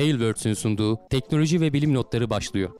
Tailwords'ün sunduğu teknoloji ve bilim notları başlıyor.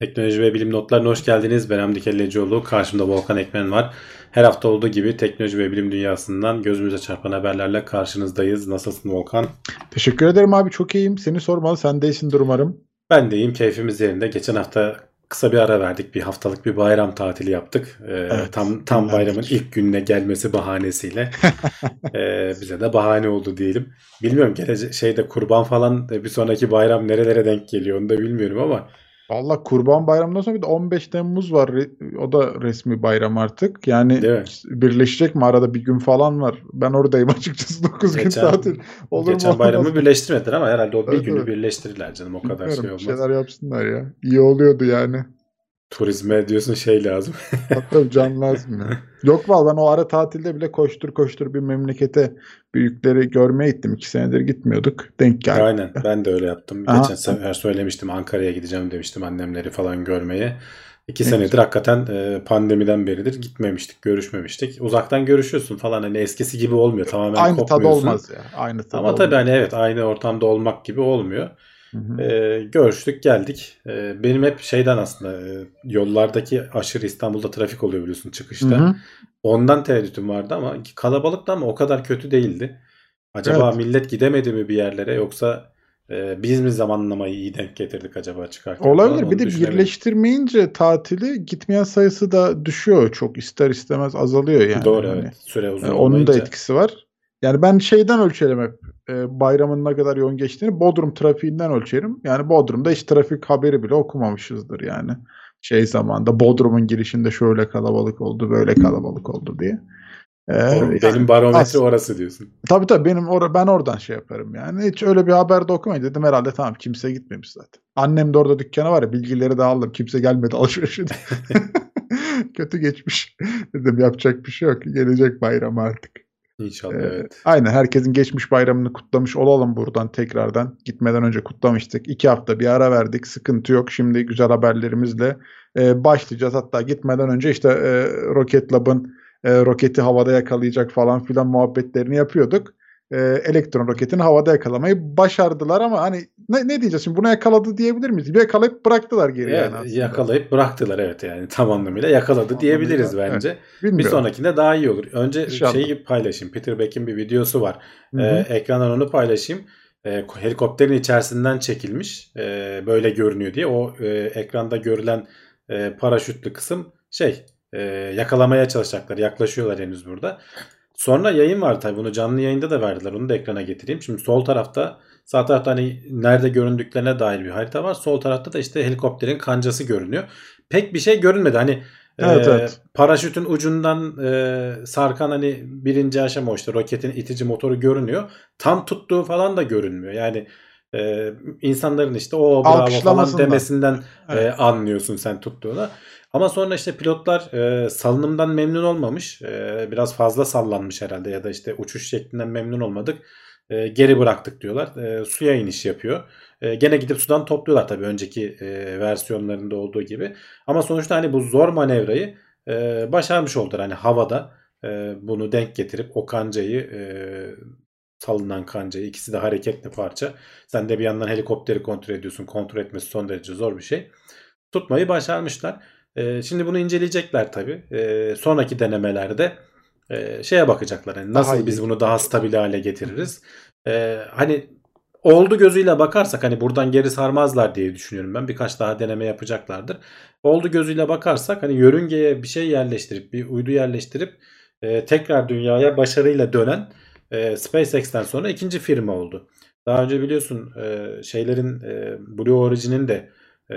Teknoloji ve bilim notlarına hoş geldiniz. Ben Hamdi Kellecioğlu. Karşımda Volkan Ekmen var. Her hafta olduğu gibi teknoloji ve bilim dünyasından gözümüze çarpan haberlerle karşınızdayız. Nasılsın Volkan? Teşekkür ederim abi çok iyiyim. Seni sormalı. Sen de iyisindir umarım. Ben de iyiyim. Keyfimiz yerinde. Geçen hafta kısa bir ara verdik. Bir haftalık bir bayram tatili yaptık. Ee, evet, tam tam bayramın ilk gününe gelmesi bahanesiyle ee, bize de bahane oldu diyelim. Bilmiyorum gelecek şeyde kurban falan bir sonraki bayram nerelere denk geliyor onu da bilmiyorum ama Valla Kurban Bayramı'ndan sonra bir de 15 Temmuz var. O da resmi bayram artık. Yani birleşecek mi? Arada bir gün falan var. Ben oradayım açıkçası 9 geçen, gün tatil. Olur geçen mu? bayramı birleştirmediler ama herhalde o bir evet, günü evet. birleştirirler canım. O kadar Bilmiyorum, şey olmaz. şeyler yapsınlar ya. İyi oluyordu yani. Turizme diyorsun şey lazım. Hatta can lazım ya. Yok val ben o ara tatilde bile koştur koştur bir memlekete büyükleri görmeye gittim. İki senedir gitmiyorduk. Denk geldi. Aynen ben de öyle yaptım. Aha. Geçen sefer söylemiştim Ankara'ya gideceğim demiştim annemleri falan görmeye. İki evet. senedir hakikaten e, pandemiden beridir gitmemiştik, görüşmemiştik. Uzaktan görüşüyorsun falan hani eskisi gibi olmuyor. Tamamen aynı tadı olmaz ya. Aynı tadı Ama tabii hani evet aynı ortamda olmak gibi olmuyor. Hı E, görüştük geldik. E, benim hep şeyden aslında e, yollardaki aşırı İstanbul'da trafik oluyor biliyorsun çıkışta. Hı hı. Ondan tereddütüm vardı ama kalabalıktan mı o kadar kötü değildi. Acaba evet. millet gidemedi mi bir yerlere yoksa e, biz mi zamanlamayı iyi denk getirdik acaba çıkarken? Olabilir. Bir de birleştirmeyince tatili gitmeyen sayısı da düşüyor. Çok ister istemez azalıyor yani. Doğru hani. evet. Süre uzun yani Onun da etkisi var. Yani ben şeyden ölçerim hep e, bayramın ne kadar yoğun geçtiğini Bodrum trafiğinden ölçerim. Yani Bodrum'da hiç trafik haberi bile okumamışızdır yani. Şey zamanda Bodrum'un girişinde şöyle kalabalık oldu böyle kalabalık oldu diye. Ee, benim yani, barometre as- orası diyorsun. Tabii tabii benim or ben oradan şey yaparım yani. Hiç öyle bir haber de okumayın dedim herhalde tamam kimse gitmemiş zaten. Annem de orada dükkanı var ya bilgileri de aldım. Kimse gelmedi alışverişe. Kötü geçmiş. dedim yapacak bir şey yok. Gelecek bayram artık. İnşallah ee, evet. Aynen herkesin geçmiş bayramını kutlamış olalım buradan tekrardan. Gitmeden önce kutlamıştık. İki hafta bir ara verdik. Sıkıntı yok. Şimdi güzel haberlerimizle e, başlayacağız. Hatta gitmeden önce işte e, Rocket Lab'ın e, roketi havada yakalayacak falan filan muhabbetlerini yapıyorduk e, elektron roketini havada yakalamayı başardılar ama hani ne, ne diyeceğiz şimdi buna yakaladı diyebilir miyiz? Bir yakalayıp bıraktılar geri yani. yani yakalayıp bıraktılar evet yani tam anlamıyla yakaladı tam diyebiliriz anlamıyla, bence. Evet, bir sonrakinde daha iyi olur. Önce İnşallah. şeyi paylaşayım. Peter Beck'in bir videosu var. Ee, ekrandan onu paylaşayım. Ee, helikopterin içerisinden çekilmiş. Ee, böyle görünüyor diye. O e, ekranda görülen e, paraşütlü kısım şey e, yakalamaya çalışacaklar. Yaklaşıyorlar henüz burada. Sonra yayın var tabii bunu canlı yayında da verdiler. Onu da ekrana getireyim. Şimdi sol tarafta sağ tarafta hani nerede göründüklerine dair bir harita var. Sol tarafta da işte helikopterin kancası görünüyor. Pek bir şey görünmedi. Hani Evet, ee, evet. Paraşütün ucundan e, sarkan hani birinci aşama işte roketin itici motoru görünüyor. Tam tuttuğu falan da görünmüyor. Yani e, insanların işte o bravo falan demesinden evet. e, anlıyorsun sen tuttuğunu. Ama sonra işte pilotlar e, salınımdan memnun olmamış. E, biraz fazla sallanmış herhalde ya da işte uçuş şeklinden memnun olmadık. E, geri bıraktık diyorlar. E, suya iniş yapıyor. E, gene gidip sudan topluyorlar tabii önceki e, versiyonlarında olduğu gibi. Ama sonuçta hani bu zor manevrayı e, başarmış oldular. Hani havada e, bunu denk getirip o kancayı e, salınan kancayı ikisi de hareketli parça. Sen de bir yandan helikopteri kontrol ediyorsun. Kontrol etmesi son derece zor bir şey. Tutmayı başarmışlar. E, şimdi bunu inceleyecekler tabii. E, sonraki denemelerde e, şeye bakacaklar. Yani nasıl daha biz bunu daha stabil hale getiririz. E, hani oldu gözüyle bakarsak hani buradan geri sarmazlar diye düşünüyorum ben. Birkaç daha deneme yapacaklardır. Oldu gözüyle bakarsak hani yörüngeye bir şey yerleştirip bir uydu yerleştirip e, tekrar dünyaya başarıyla dönen e, SpaceX'ten sonra ikinci firma oldu. Daha önce biliyorsun e, şeylerin e, Blue Origin'in de e,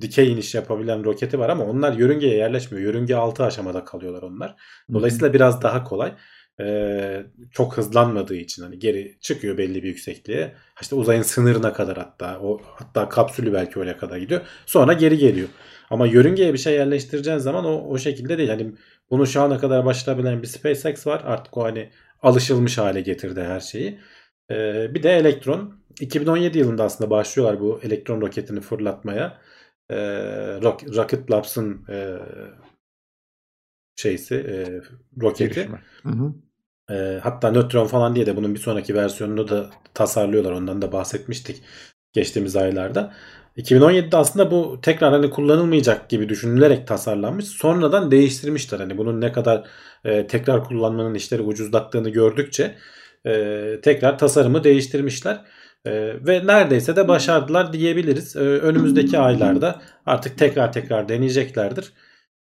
dikey iniş yapabilen roketi var ama onlar yörüngeye yerleşmiyor. Yörünge altı aşamada kalıyorlar onlar. Dolayısıyla Hı-hı. biraz daha kolay. Ee, çok hızlanmadığı için hani geri çıkıyor belli bir yüksekliğe. İşte uzayın sınırına kadar hatta o hatta kapsülü belki oraya kadar gidiyor. Sonra geri geliyor. Ama yörüngeye bir şey yerleştireceğin zaman o o şekilde değil. Hani bunu şu ana kadar başarabilen bir SpaceX var. Artık o hani alışılmış hale getirdi her şeyi. Ee, bir de elektron. 2017 yılında aslında başlıyorlar bu elektron roketini fırlatmaya. E, Rocket Labs'ın e, şeysi e, roketi. Hı hı. E, hatta nötron falan diye de bunun bir sonraki versiyonunu da tasarlıyorlar. Ondan da bahsetmiştik geçtiğimiz aylarda. 2017'de aslında bu tekrar hani kullanılmayacak gibi düşünülerek tasarlanmış. Sonradan değiştirmişler. Hani bunun ne kadar e, tekrar kullanmanın işleri ucuzlattığını gördükçe e, tekrar tasarımı değiştirmişler. E, ve neredeyse de başardılar diyebiliriz. E, önümüzdeki aylarda artık tekrar tekrar deneyeceklerdir.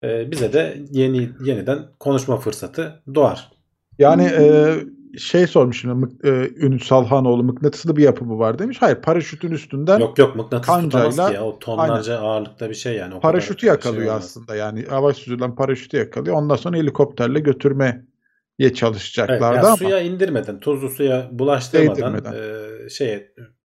E, bize de yeni yeniden konuşma fırsatı doğar. Yani e, şey sormuş şimdi e, Ünlü Salhanoğlu mıknatıslı bir yapı mı var demiş. Hayır paraşütün üstünden Yok yok mıknatıs kancayla, tutamaz ki ya. O tonlarca aynen. ağırlıkta bir şey yani. O paraşütü şey yakalıyor şey aslında yani. Hava süzülen paraşütü yakalıyor. Ondan sonra helikopterle götürmeye çalışacaklardı evet, yani ama. Suya indirmeden, tuzlu suya bulaştırmadan e, şeye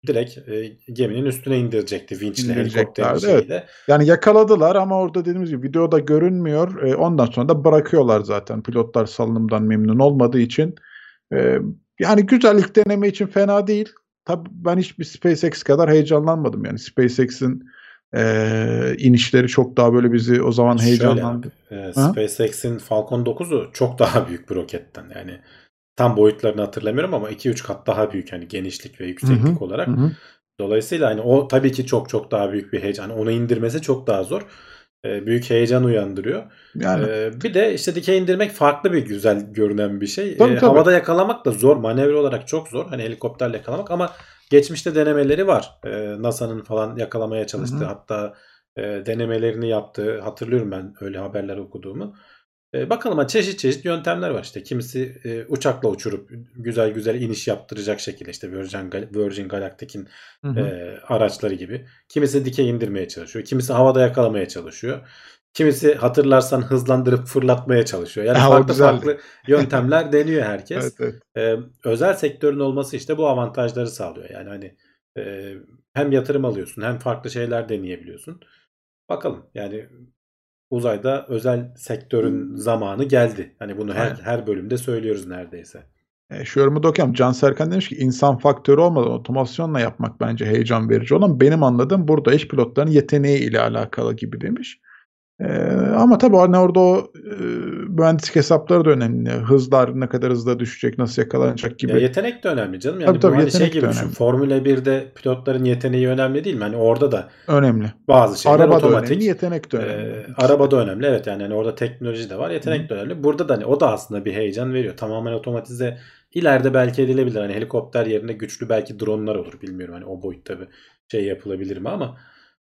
direkt e, geminin üstüne indirecekti vinçle helikopterin evet. Yani yakaladılar ama orada dediğimiz gibi videoda görünmüyor. E, ondan sonra da bırakıyorlar zaten. Pilotlar salınımdan memnun olmadığı için. E, yani güzel ilk deneme için fena değil. Tabii ben hiçbir SpaceX kadar heyecanlanmadım. Yani SpaceX'in e, inişleri çok daha böyle bizi o zaman heyecanlandı. e, SpaceX'in Falcon 9'u çok daha büyük bir roketten. Yani tam boyutlarını hatırlamıyorum ama 2-3 kat daha büyük hani genişlik ve yükseklik hı hı, olarak. Hı. Dolayısıyla hani o tabii ki çok çok daha büyük bir heyecan. Onu indirmesi çok daha zor. Ee, büyük heyecan uyandırıyor. Yani. Ee, bir de işte dikey indirmek farklı bir güzel görünen bir şey. Tabii, ee, tabii. Havada yakalamak da zor. Manevra olarak çok zor. Hani helikopterle yakalamak ama geçmişte denemeleri var. Ee, NASA'nın falan yakalamaya çalıştığı Hı-hı. hatta e, denemelerini yaptığı hatırlıyorum ben öyle haberler okuduğumu. E, bakalım çeşit çeşit yöntemler var işte. Kimisi e, uçakla uçurup güzel güzel iniş yaptıracak şekilde işte Virgin, Virgin Galactic'in e, araçları gibi. Kimisi dikey indirmeye çalışıyor. Kimisi havada yakalamaya çalışıyor. Kimisi hatırlarsan hızlandırıp fırlatmaya çalışıyor. Yani ha, farklı farklı yöntemler deniyor herkes. evet, evet. E, özel sektörün olması işte bu avantajları sağlıyor. Yani hani e, hem yatırım alıyorsun hem farklı şeyler deneyebiliyorsun. Bakalım yani uzayda özel sektörün zamanı geldi. Hani bunu her her bölümde söylüyoruz neredeyse. E, şu yorumu da okuyalım. Can Serkan demiş ki insan faktörü olmadan otomasyonla yapmak bence heyecan verici olan. Benim anladığım burada eş pilotların yeteneği ile alakalı gibi demiş. Ee, ama tabii hani orada o e, mühendislik hesapları da önemli. Hızlar ne kadar hızla düşecek, nasıl yakalanacak gibi. Ya yetenek de önemli canım. Yani tabii, tabii, hani şey gibi düşün. Formula 1'de pilotların yeteneği önemli değil mi? Hani orada da önemli. Bazı şeyler araba otomatik. Da önemli, yetenek de önemli. E, araba da önemli. Evet yani hani orada teknoloji de var, yetenek Hı. de önemli. Burada da hani o da aslında bir heyecan veriyor. Tamamen otomatize ileride belki edilebilir. Hani helikopter yerine güçlü belki dronlar olur. Bilmiyorum hani o boyutta bir şey yapılabilir mi ama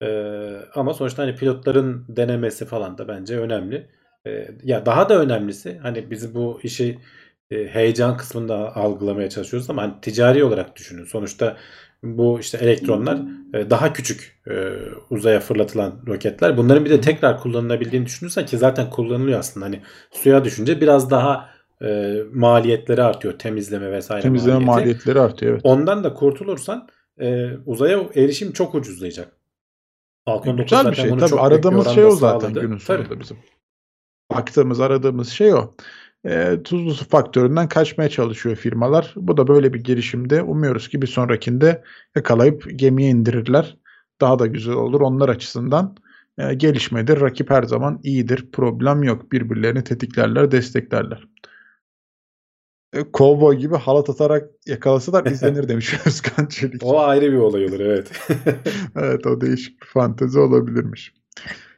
ee, ama sonuçta hani pilotların denemesi falan da bence önemli. Ee, ya daha da önemlisi hani biz bu işi e, heyecan kısmında algılamaya çalışıyoruz ama hani ticari olarak düşünün. Sonuçta bu işte elektronlar e, daha küçük e, uzaya fırlatılan roketler. Bunların bir de tekrar kullanılabildiğini düşünürsen ki zaten kullanılıyor aslında. Hani suya düşünce biraz daha e, maliyetleri artıyor. Temizleme vesaire Temizleme maliyeti. maliyetleri artıyor evet. Ondan da kurtulursan e, uzaya erişim çok ucuzlayacak. Falcon 9 Güzel bir şey. Tabii aradığımız şey o zaten sağladı. günün sonunda Tabii. bizim. Baktığımız aradığımız şey o. E, tuzlu su faktöründen kaçmaya çalışıyor firmalar. Bu da böyle bir girişimde. Umuyoruz ki bir sonrakinde yakalayıp gemiye indirirler. Daha da güzel olur onlar açısından. E, gelişmedir. Rakip her zaman iyidir. Problem yok. Birbirlerini tetiklerler, desteklerler. E, kovboy gibi halat atarak yakalasalar izlenir demiş Özkan Çelik. O ayrı bir olay olur evet. evet o değişik bir fantezi olabilirmiş.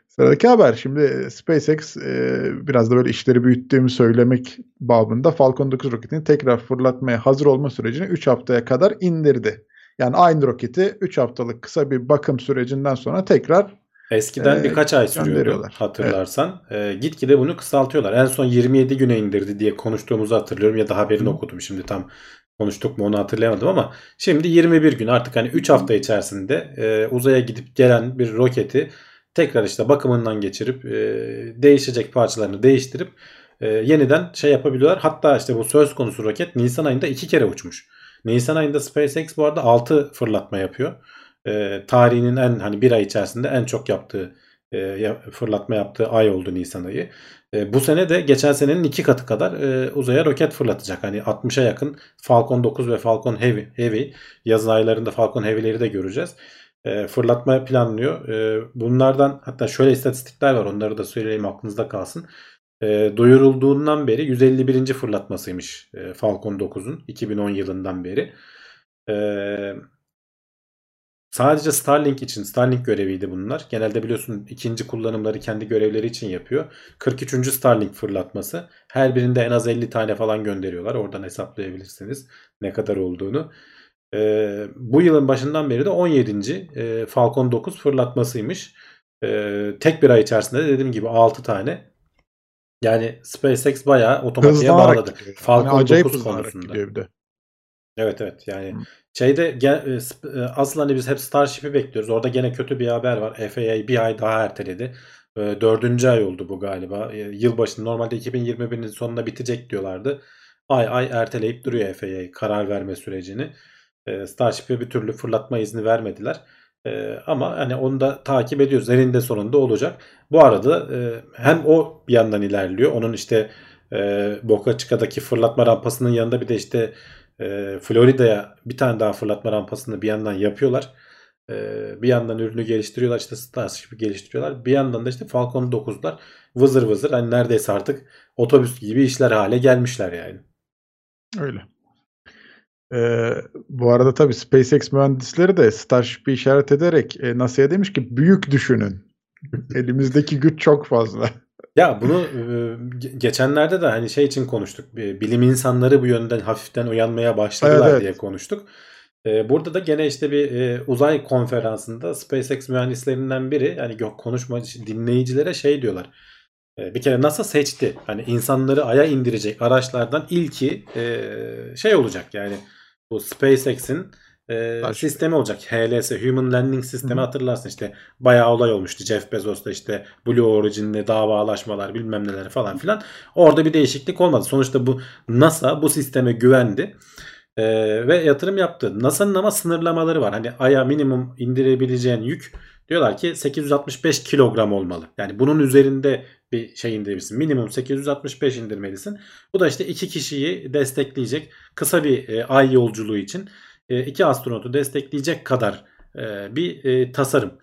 Sıradaki haber şimdi e, SpaceX e, biraz da böyle işleri büyüttüğümü söylemek babında Falcon 9 roketini tekrar fırlatmaya hazır olma sürecini 3 haftaya kadar indirdi. Yani aynı roketi 3 haftalık kısa bir bakım sürecinden sonra tekrar Eskiden ee, birkaç ay sürüyordu hatırlarsan. Evet. E, gitgide bunu kısaltıyorlar. En son 27 güne indirdi diye konuştuğumuzu hatırlıyorum ya da haberini Hı. okudum. Şimdi tam konuştuk mu onu hatırlayamadım ama şimdi 21 gün artık hani 3 hafta içerisinde e, uzaya gidip gelen bir roketi tekrar işte bakımından geçirip e, değişecek parçalarını değiştirip e, yeniden şey yapabiliyorlar. Hatta işte bu söz konusu roket Nisan ayında 2 kere uçmuş. Nisan ayında SpaceX bu arada 6 fırlatma yapıyor e, tarihinin en hani bir ay içerisinde en çok yaptığı e, fırlatma yaptığı ay oldu Nisan ayı. E, bu sene de geçen senenin iki katı kadar e, uzaya roket fırlatacak. Hani 60'a yakın Falcon 9 ve Falcon Heavy, Heavy yaz aylarında Falcon Heavy'leri de göreceğiz. e, fırlatma planlıyor. E, bunlardan hatta şöyle istatistikler var onları da söyleyeyim aklınızda kalsın. E, duyurulduğundan beri 151. fırlatmasıymış e, Falcon 9'un 2010 yılından beri. E, sadece Starlink için Starlink göreviydi bunlar. Genelde biliyorsun ikinci kullanımları kendi görevleri için yapıyor. 43. Starlink fırlatması. Her birinde en az 50 tane falan gönderiyorlar. Oradan hesaplayabilirsiniz ne kadar olduğunu. E, bu yılın başından beri de 17. E, Falcon 9 fırlatmasıymış. E, tek bir ay içerisinde dediğim gibi 6 tane. Yani SpaceX bayağı otomatiğe bağladı. Gidiyor. Falcon yani acayip 9 konusunda. bir de. Evet evet yani hmm. Şeyde e, e, asıl hani biz hep Starship'i bekliyoruz. Orada gene kötü bir haber var. FAA bir ay daha erteledi. Dördüncü ay oldu bu galiba. Yılbaşı normalde 2021'in sonunda bitecek diyorlardı. Ay ay erteleyip duruyor FAA karar verme sürecini. E, Starship'e bir türlü fırlatma izni vermediler. E, ama hani onu da takip ediyoruz. Eninde sonunda olacak. Bu arada e, hem o bir yandan ilerliyor. Onun işte e, Boca Chica'daki fırlatma rampasının yanında bir de işte e, Florida'ya bir tane daha fırlatma rampasını bir yandan yapıyorlar. E, bir yandan ürünü geliştiriyorlar. işte Starship'i geliştiriyorlar. Bir yandan da işte Falcon 9'lar vızır vızır hani neredeyse artık otobüs gibi işler hale gelmişler yani. Öyle. Ee, bu arada tabii SpaceX mühendisleri de Starship'i işaret ederek e, NASA'ya demiş ki büyük düşünün. Elimizdeki güç çok fazla. Ya bunu geçenlerde de hani şey için konuştuk. Bilim insanları bu yönden hafiften uyanmaya başladılar evet, evet. diye konuştuk. Burada da gene işte bir uzay konferansında SpaceX mühendislerinden biri yani konuşma dinleyicilere şey diyorlar. Bir kere NASA seçti. Hani insanları aya indirecek araçlardan ilki şey olacak yani bu SpaceX'in e, sistemi olacak. HLS Human Landing Sistemi Hı-hı. hatırlarsın işte bayağı olay olmuştu. Jeff Bezos'ta işte Blue Origin'le davalaşmalar bilmem neler falan filan. Orada bir değişiklik olmadı. Sonuçta bu NASA bu sisteme güvendi. Ee, ve yatırım yaptı. NASA'nın ama sınırlamaları var. Hani aya minimum indirebileceğin yük diyorlar ki 865 kilogram olmalı. Yani bunun üzerinde bir şey indirebilirsin. Minimum 865 indirmelisin. Bu da işte iki kişiyi destekleyecek kısa bir e, ay yolculuğu için e, iki astronotu destekleyecek kadar e, bir e, tasarım.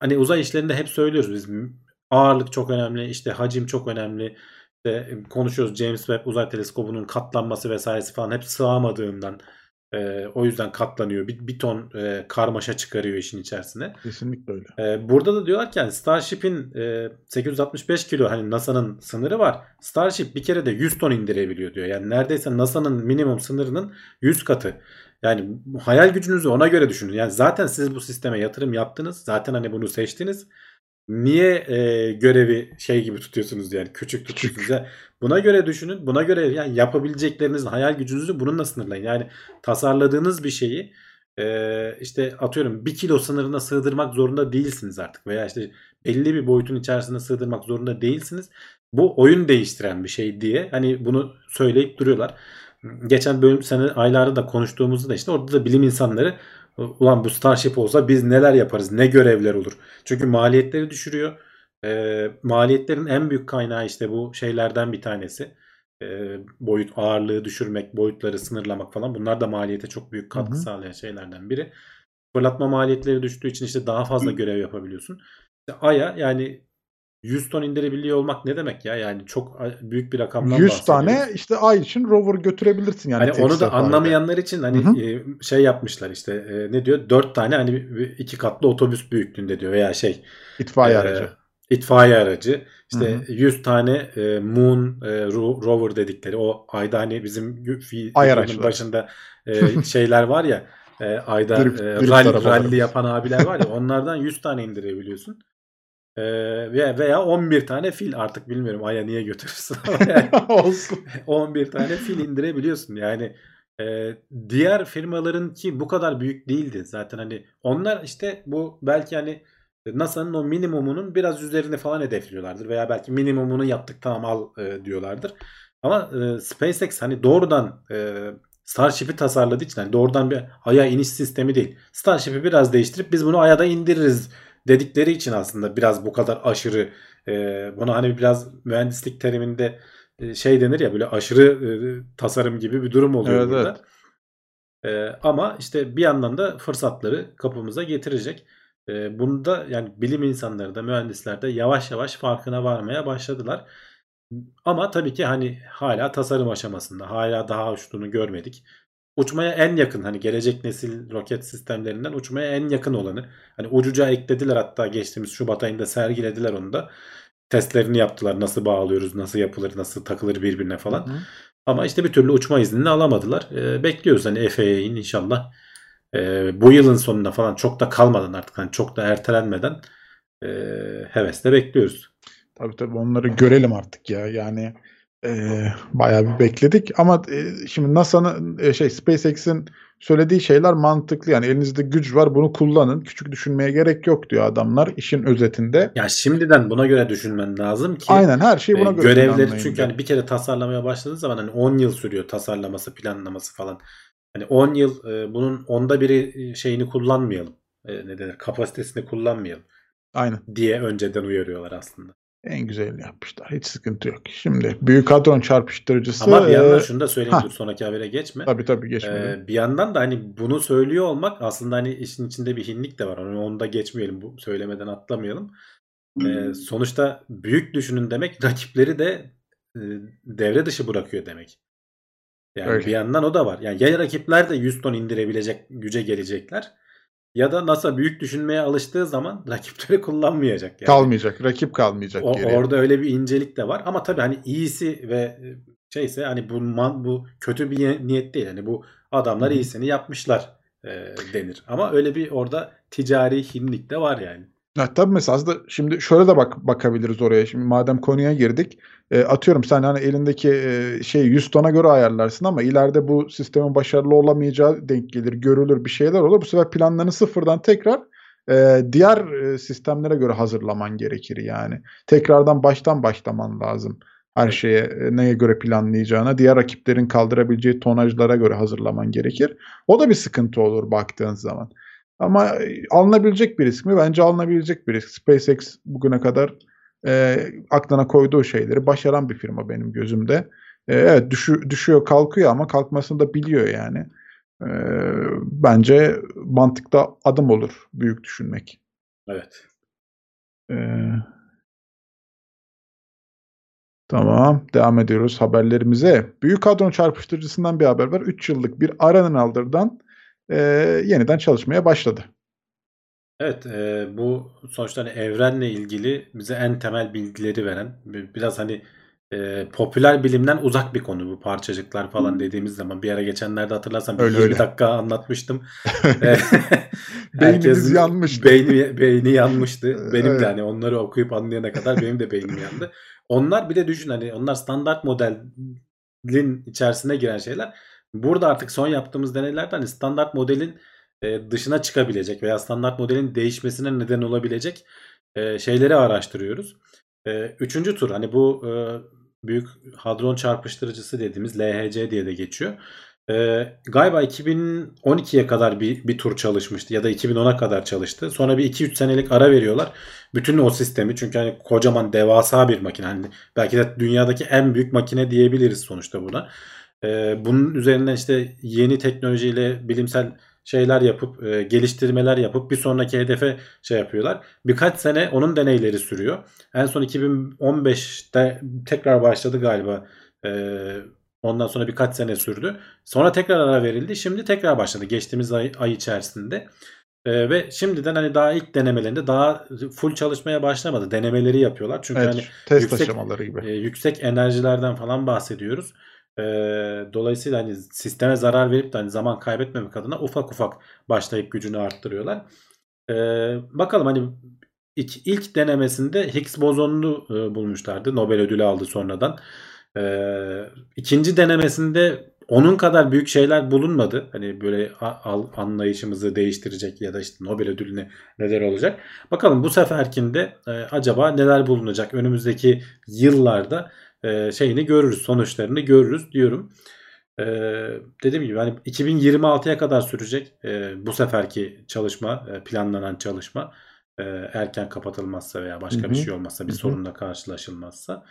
Hani uzay işlerinde hep söylüyoruz biz ağırlık çok önemli, işte hacim çok önemli. İşte konuşuyoruz James Webb Uzay Teleskobu'nun katlanması vesairesi falan hep sığamadığından e, o yüzden katlanıyor. Bir, bir ton e, karmaşa çıkarıyor işin içerisine. Kesinlikle öyle. E, burada da diyorlar ki yani Starship'in e, 865 kilo hani NASA'nın sınırı var. Starship bir kere de 100 ton indirebiliyor diyor. Yani neredeyse NASA'nın minimum sınırının 100 katı. Yani hayal gücünüzü ona göre düşünün. Yani zaten siz bu sisteme yatırım yaptınız. Zaten hani bunu seçtiniz. Niye e, görevi şey gibi tutuyorsunuz yani küçük tutuyorsunuz. Yani buna göre düşünün. Buna göre yani yapabilecekleriniz hayal gücünüzü bununla sınırlayın. Yani tasarladığınız bir şeyi e, işte atıyorum bir kilo sınırına sığdırmak zorunda değilsiniz artık. Veya işte belli bir boyutun içerisine sığdırmak zorunda değilsiniz. Bu oyun değiştiren bir şey diye hani bunu söyleyip duruyorlar. Geçen bölüm sene aylarda da konuştuğumuzda da işte orada da bilim insanları ulan bu Starship olsa biz neler yaparız ne görevler olur. Çünkü maliyetleri düşürüyor. E, maliyetlerin en büyük kaynağı işte bu şeylerden bir tanesi. E, boyut ağırlığı düşürmek, boyutları sınırlamak falan. Bunlar da maliyete çok büyük katkı Hı-hı. sağlayan şeylerden biri. Fırlatma maliyetleri düştüğü için işte daha fazla görev yapabiliyorsun. İşte Ay'a yani 100 ton indirebiliyor olmak ne demek ya? Yani çok büyük bir rakamdan 100 tane işte ay için rover götürebilirsin yani. Hani onu da anlamayanlar için hani Hı-hı. E, şey yapmışlar işte e, ne diyor? 4 tane hani iki katlı otobüs büyüklüğünde diyor veya şey itfaiye e, aracı. İtfaiye aracı. İşte Hı-hı. 100 tane e, Moon e, rover dedikleri o ayda hani bizim ay başında e, şeyler var ya e, ayda drift, e, drift rally, rally yapan abiler var ya onlardan 100 tane indirebiliyorsun. Ee, veya 11 tane fil artık bilmiyorum aya niye götürürsün. Olsun. 11 tane fil indirebiliyorsun. Yani e, diğer firmaların ki bu kadar büyük değildi zaten hani onlar işte bu belki hani NASA'nın o minimumunun biraz üzerine falan hedefliyorlardır veya belki minimumunu yaptık tamam al e, diyorlardır. Ama e, SpaceX hani doğrudan e, Starship'i tasarladığı için hani doğrudan bir aya iniş sistemi değil. Starship'i biraz değiştirip biz bunu aya da indiririz dedikleri için aslında biraz bu kadar aşırı e, buna hani biraz mühendislik teriminde e, şey denir ya böyle aşırı e, tasarım gibi bir durum oluyor evet, burada. Evet. E, ama işte bir yandan da fırsatları kapımıza getirecek. E, bunu da yani bilim insanları da mühendisler de yavaş yavaş farkına varmaya başladılar. Ama tabii ki hani hala tasarım aşamasında. Hala daha uçtuğunu görmedik. Uçmaya en yakın hani gelecek nesil roket sistemlerinden uçmaya en yakın olanı. Hani ucuca eklediler hatta geçtiğimiz Şubat ayında sergilediler onu da. Testlerini yaptılar. Nasıl bağlıyoruz, nasıl yapılır, nasıl takılır birbirine falan. Hı hı. Ama işte bir türlü uçma iznini alamadılar. Ee, bekliyoruz hani FAA'nin inşallah e, bu yılın sonunda falan çok da kalmadan artık hani çok da ertelenmeden e, hevesle bekliyoruz. Tabii tabii onları görelim artık ya. Yani e, bayağı bir bekledik ama e, şimdi NASA'nın e, şey SpaceX'in söylediği şeyler mantıklı. Yani elinizde güç var bunu kullanın. Küçük düşünmeye gerek yok diyor adamlar işin özetinde. Ya şimdiden buna göre düşünmen lazım ki. Aynen her şey buna e, göre. Görevleri çünkü hani bir kere tasarlamaya başladığı zaman hani 10 yıl sürüyor tasarlaması, planlaması falan. Hani 10 yıl e, bunun onda biri şeyini kullanmayalım. E, ne denir? Kapasitesini kullanmayalım. Aynen. diye önceden uyarıyorlar aslında. En güzelini yapmışlar. Hiç sıkıntı yok. Şimdi büyük hadron çarpıştırıcısı. Ama bir yandan şunu da söyleyeyim dur sonraki habere geçme. Tabii tabii geçme. Ee, bir yandan da hani bunu söylüyor olmak aslında hani işin içinde bir hinlik de var. Hani onu da geçmeyelim bu söylemeden atlamayalım. Ee, sonuçta büyük düşünün demek rakipleri de e, devre dışı bırakıyor demek. Yani Öyle. bir yandan o da var. Yani ya rakipler de 100 ton indirebilecek güce gelecekler ya da NASA büyük düşünmeye alıştığı zaman rakipleri kullanmayacak. Yani. Kalmayacak. Rakip kalmayacak. O, orada öyle bir incelik de var. Ama tabii hani iyisi ve e, şeyse hani bu man, bu kötü bir niyet değil. Hani bu adamlar iyisini yapmışlar e, denir. Ama öyle bir orada ticari hinlik de var yani. Ya, tabii mesela aslında şimdi şöyle de bak bakabiliriz oraya. Şimdi madem konuya girdik. E, atıyorum sen hani elindeki e, şey 100 tona göre ayarlarsın ama ileride bu sistemin başarılı olamayacağı denk gelir, görülür bir şeyler olur. Bu sefer planlarını sıfırdan tekrar e, diğer e, sistemlere göre hazırlaman gerekir yani. Tekrardan baştan başlaman lazım. Her şeye e, neye göre planlayacağına, diğer rakiplerin kaldırabileceği tonajlara göre hazırlaman gerekir. O da bir sıkıntı olur baktığın zaman. Ama e, alınabilecek bir risk mi? Bence alınabilecek bir risk. SpaceX bugüne kadar e, aklına koyduğu şeyleri başaran bir firma benim gözümde. E, evet düşü, düşüyor kalkıyor ama kalkmasını da biliyor yani. E, bence mantıkta adım olur büyük düşünmek. Evet. E, Tamam. Devam ediyoruz haberlerimize. Büyük hadron çarpıştırıcısından bir haber var. 3 yıllık bir Aran'ın aldırdan e, yeniden çalışmaya başladı. Evet, e, bu sonuçta hani evrenle ilgili bize en temel bilgileri veren biraz hani e, popüler bilimden uzak bir konu bu parçacıklar falan dediğimiz zaman bir ara geçenlerde hatırlarsan bir öyle, 20 öyle. dakika anlatmıştım. Beynimiz yanmıştı. Beyni, beyni yanmıştı. Benim evet. de hani onları okuyup anlayana kadar benim de beynim yandı. Onlar bir de düşün hani onlar standart modelin içerisine giren şeyler. Burada artık son yaptığımız deneylerde hani standart modelin e, dışına çıkabilecek veya standart modelin değişmesine neden olabilecek e, şeyleri araştırıyoruz. E, üçüncü tur hani bu büyük hadron çarpıştırıcısı dediğimiz LHC diye de geçiyor. Ee, galiba 2012'ye kadar bir, bir tur çalışmıştı ya da 2010'a kadar çalıştı. Sonra bir 2-3 senelik ara veriyorlar. Bütün o sistemi çünkü hani kocaman devasa bir makine. Hani belki de dünyadaki en büyük makine diyebiliriz sonuçta buna. Ee, bunun üzerinden işte yeni teknolojiyle bilimsel şeyler yapıp e, geliştirmeler yapıp bir sonraki hedefe şey yapıyorlar. Birkaç sene onun deneyleri sürüyor. En son 2015'te tekrar başladı galiba. E, ondan sonra birkaç sene sürdü. Sonra tekrar ara verildi. Şimdi tekrar başladı geçtiğimiz ay, ay içerisinde. Ee, ve şimdiden hani daha ilk denemelerinde daha full çalışmaya başlamadı. Denemeleri yapıyorlar. Çünkü evet, hani test yüksek, aşamaları gibi. E, yüksek enerjilerden falan bahsediyoruz. E, dolayısıyla hani sisteme zarar verip de hani zaman kaybetmemek adına ufak ufak başlayıp gücünü arttırıyorlar. E, bakalım hani ilk, ilk denemesinde Higgs bozonunu e, bulmuşlardı. Nobel ödülü aldı sonradan. E, ikinci denemesinde onun kadar büyük şeyler bulunmadı. Hani böyle anlayışımızı değiştirecek ya da işte Nobel ödülüne neler olacak. Bakalım bu seferkinde e, acaba neler bulunacak önümüzdeki yıllarda e, şeyini görürüz, sonuçlarını görürüz diyorum. E, dediğim gibi hani 2026'ya kadar sürecek e, bu seferki çalışma, e, planlanan çalışma e, erken kapatılmazsa veya başka Hı-hı. bir şey olmazsa, bir Hı-hı. sorunla karşılaşılmazsa.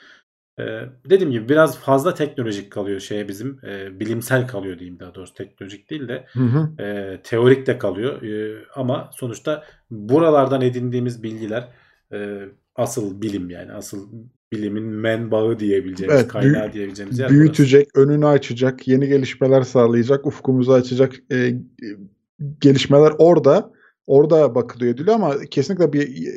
Ee, dediğim gibi biraz fazla teknolojik kalıyor şeye bizim e, bilimsel kalıyor diyeyim daha doğrusu teknolojik değil de Hı hı. e, teorik de kalıyor E, ama sonuçta buralardan edindiğimiz bilgiler e, asıl bilim yani asıl bilimin menbaı diyebileceğimiz Evet, kaynağı büyü- diyebileceğimiz yer burası. büyütecek, önünü açacak, yeni gelişmeler sağlayacak, ufkumuzu açacak e, e, gelişmeler orada. Orada bakılıyor ediliyor ama kesinlikle bir e,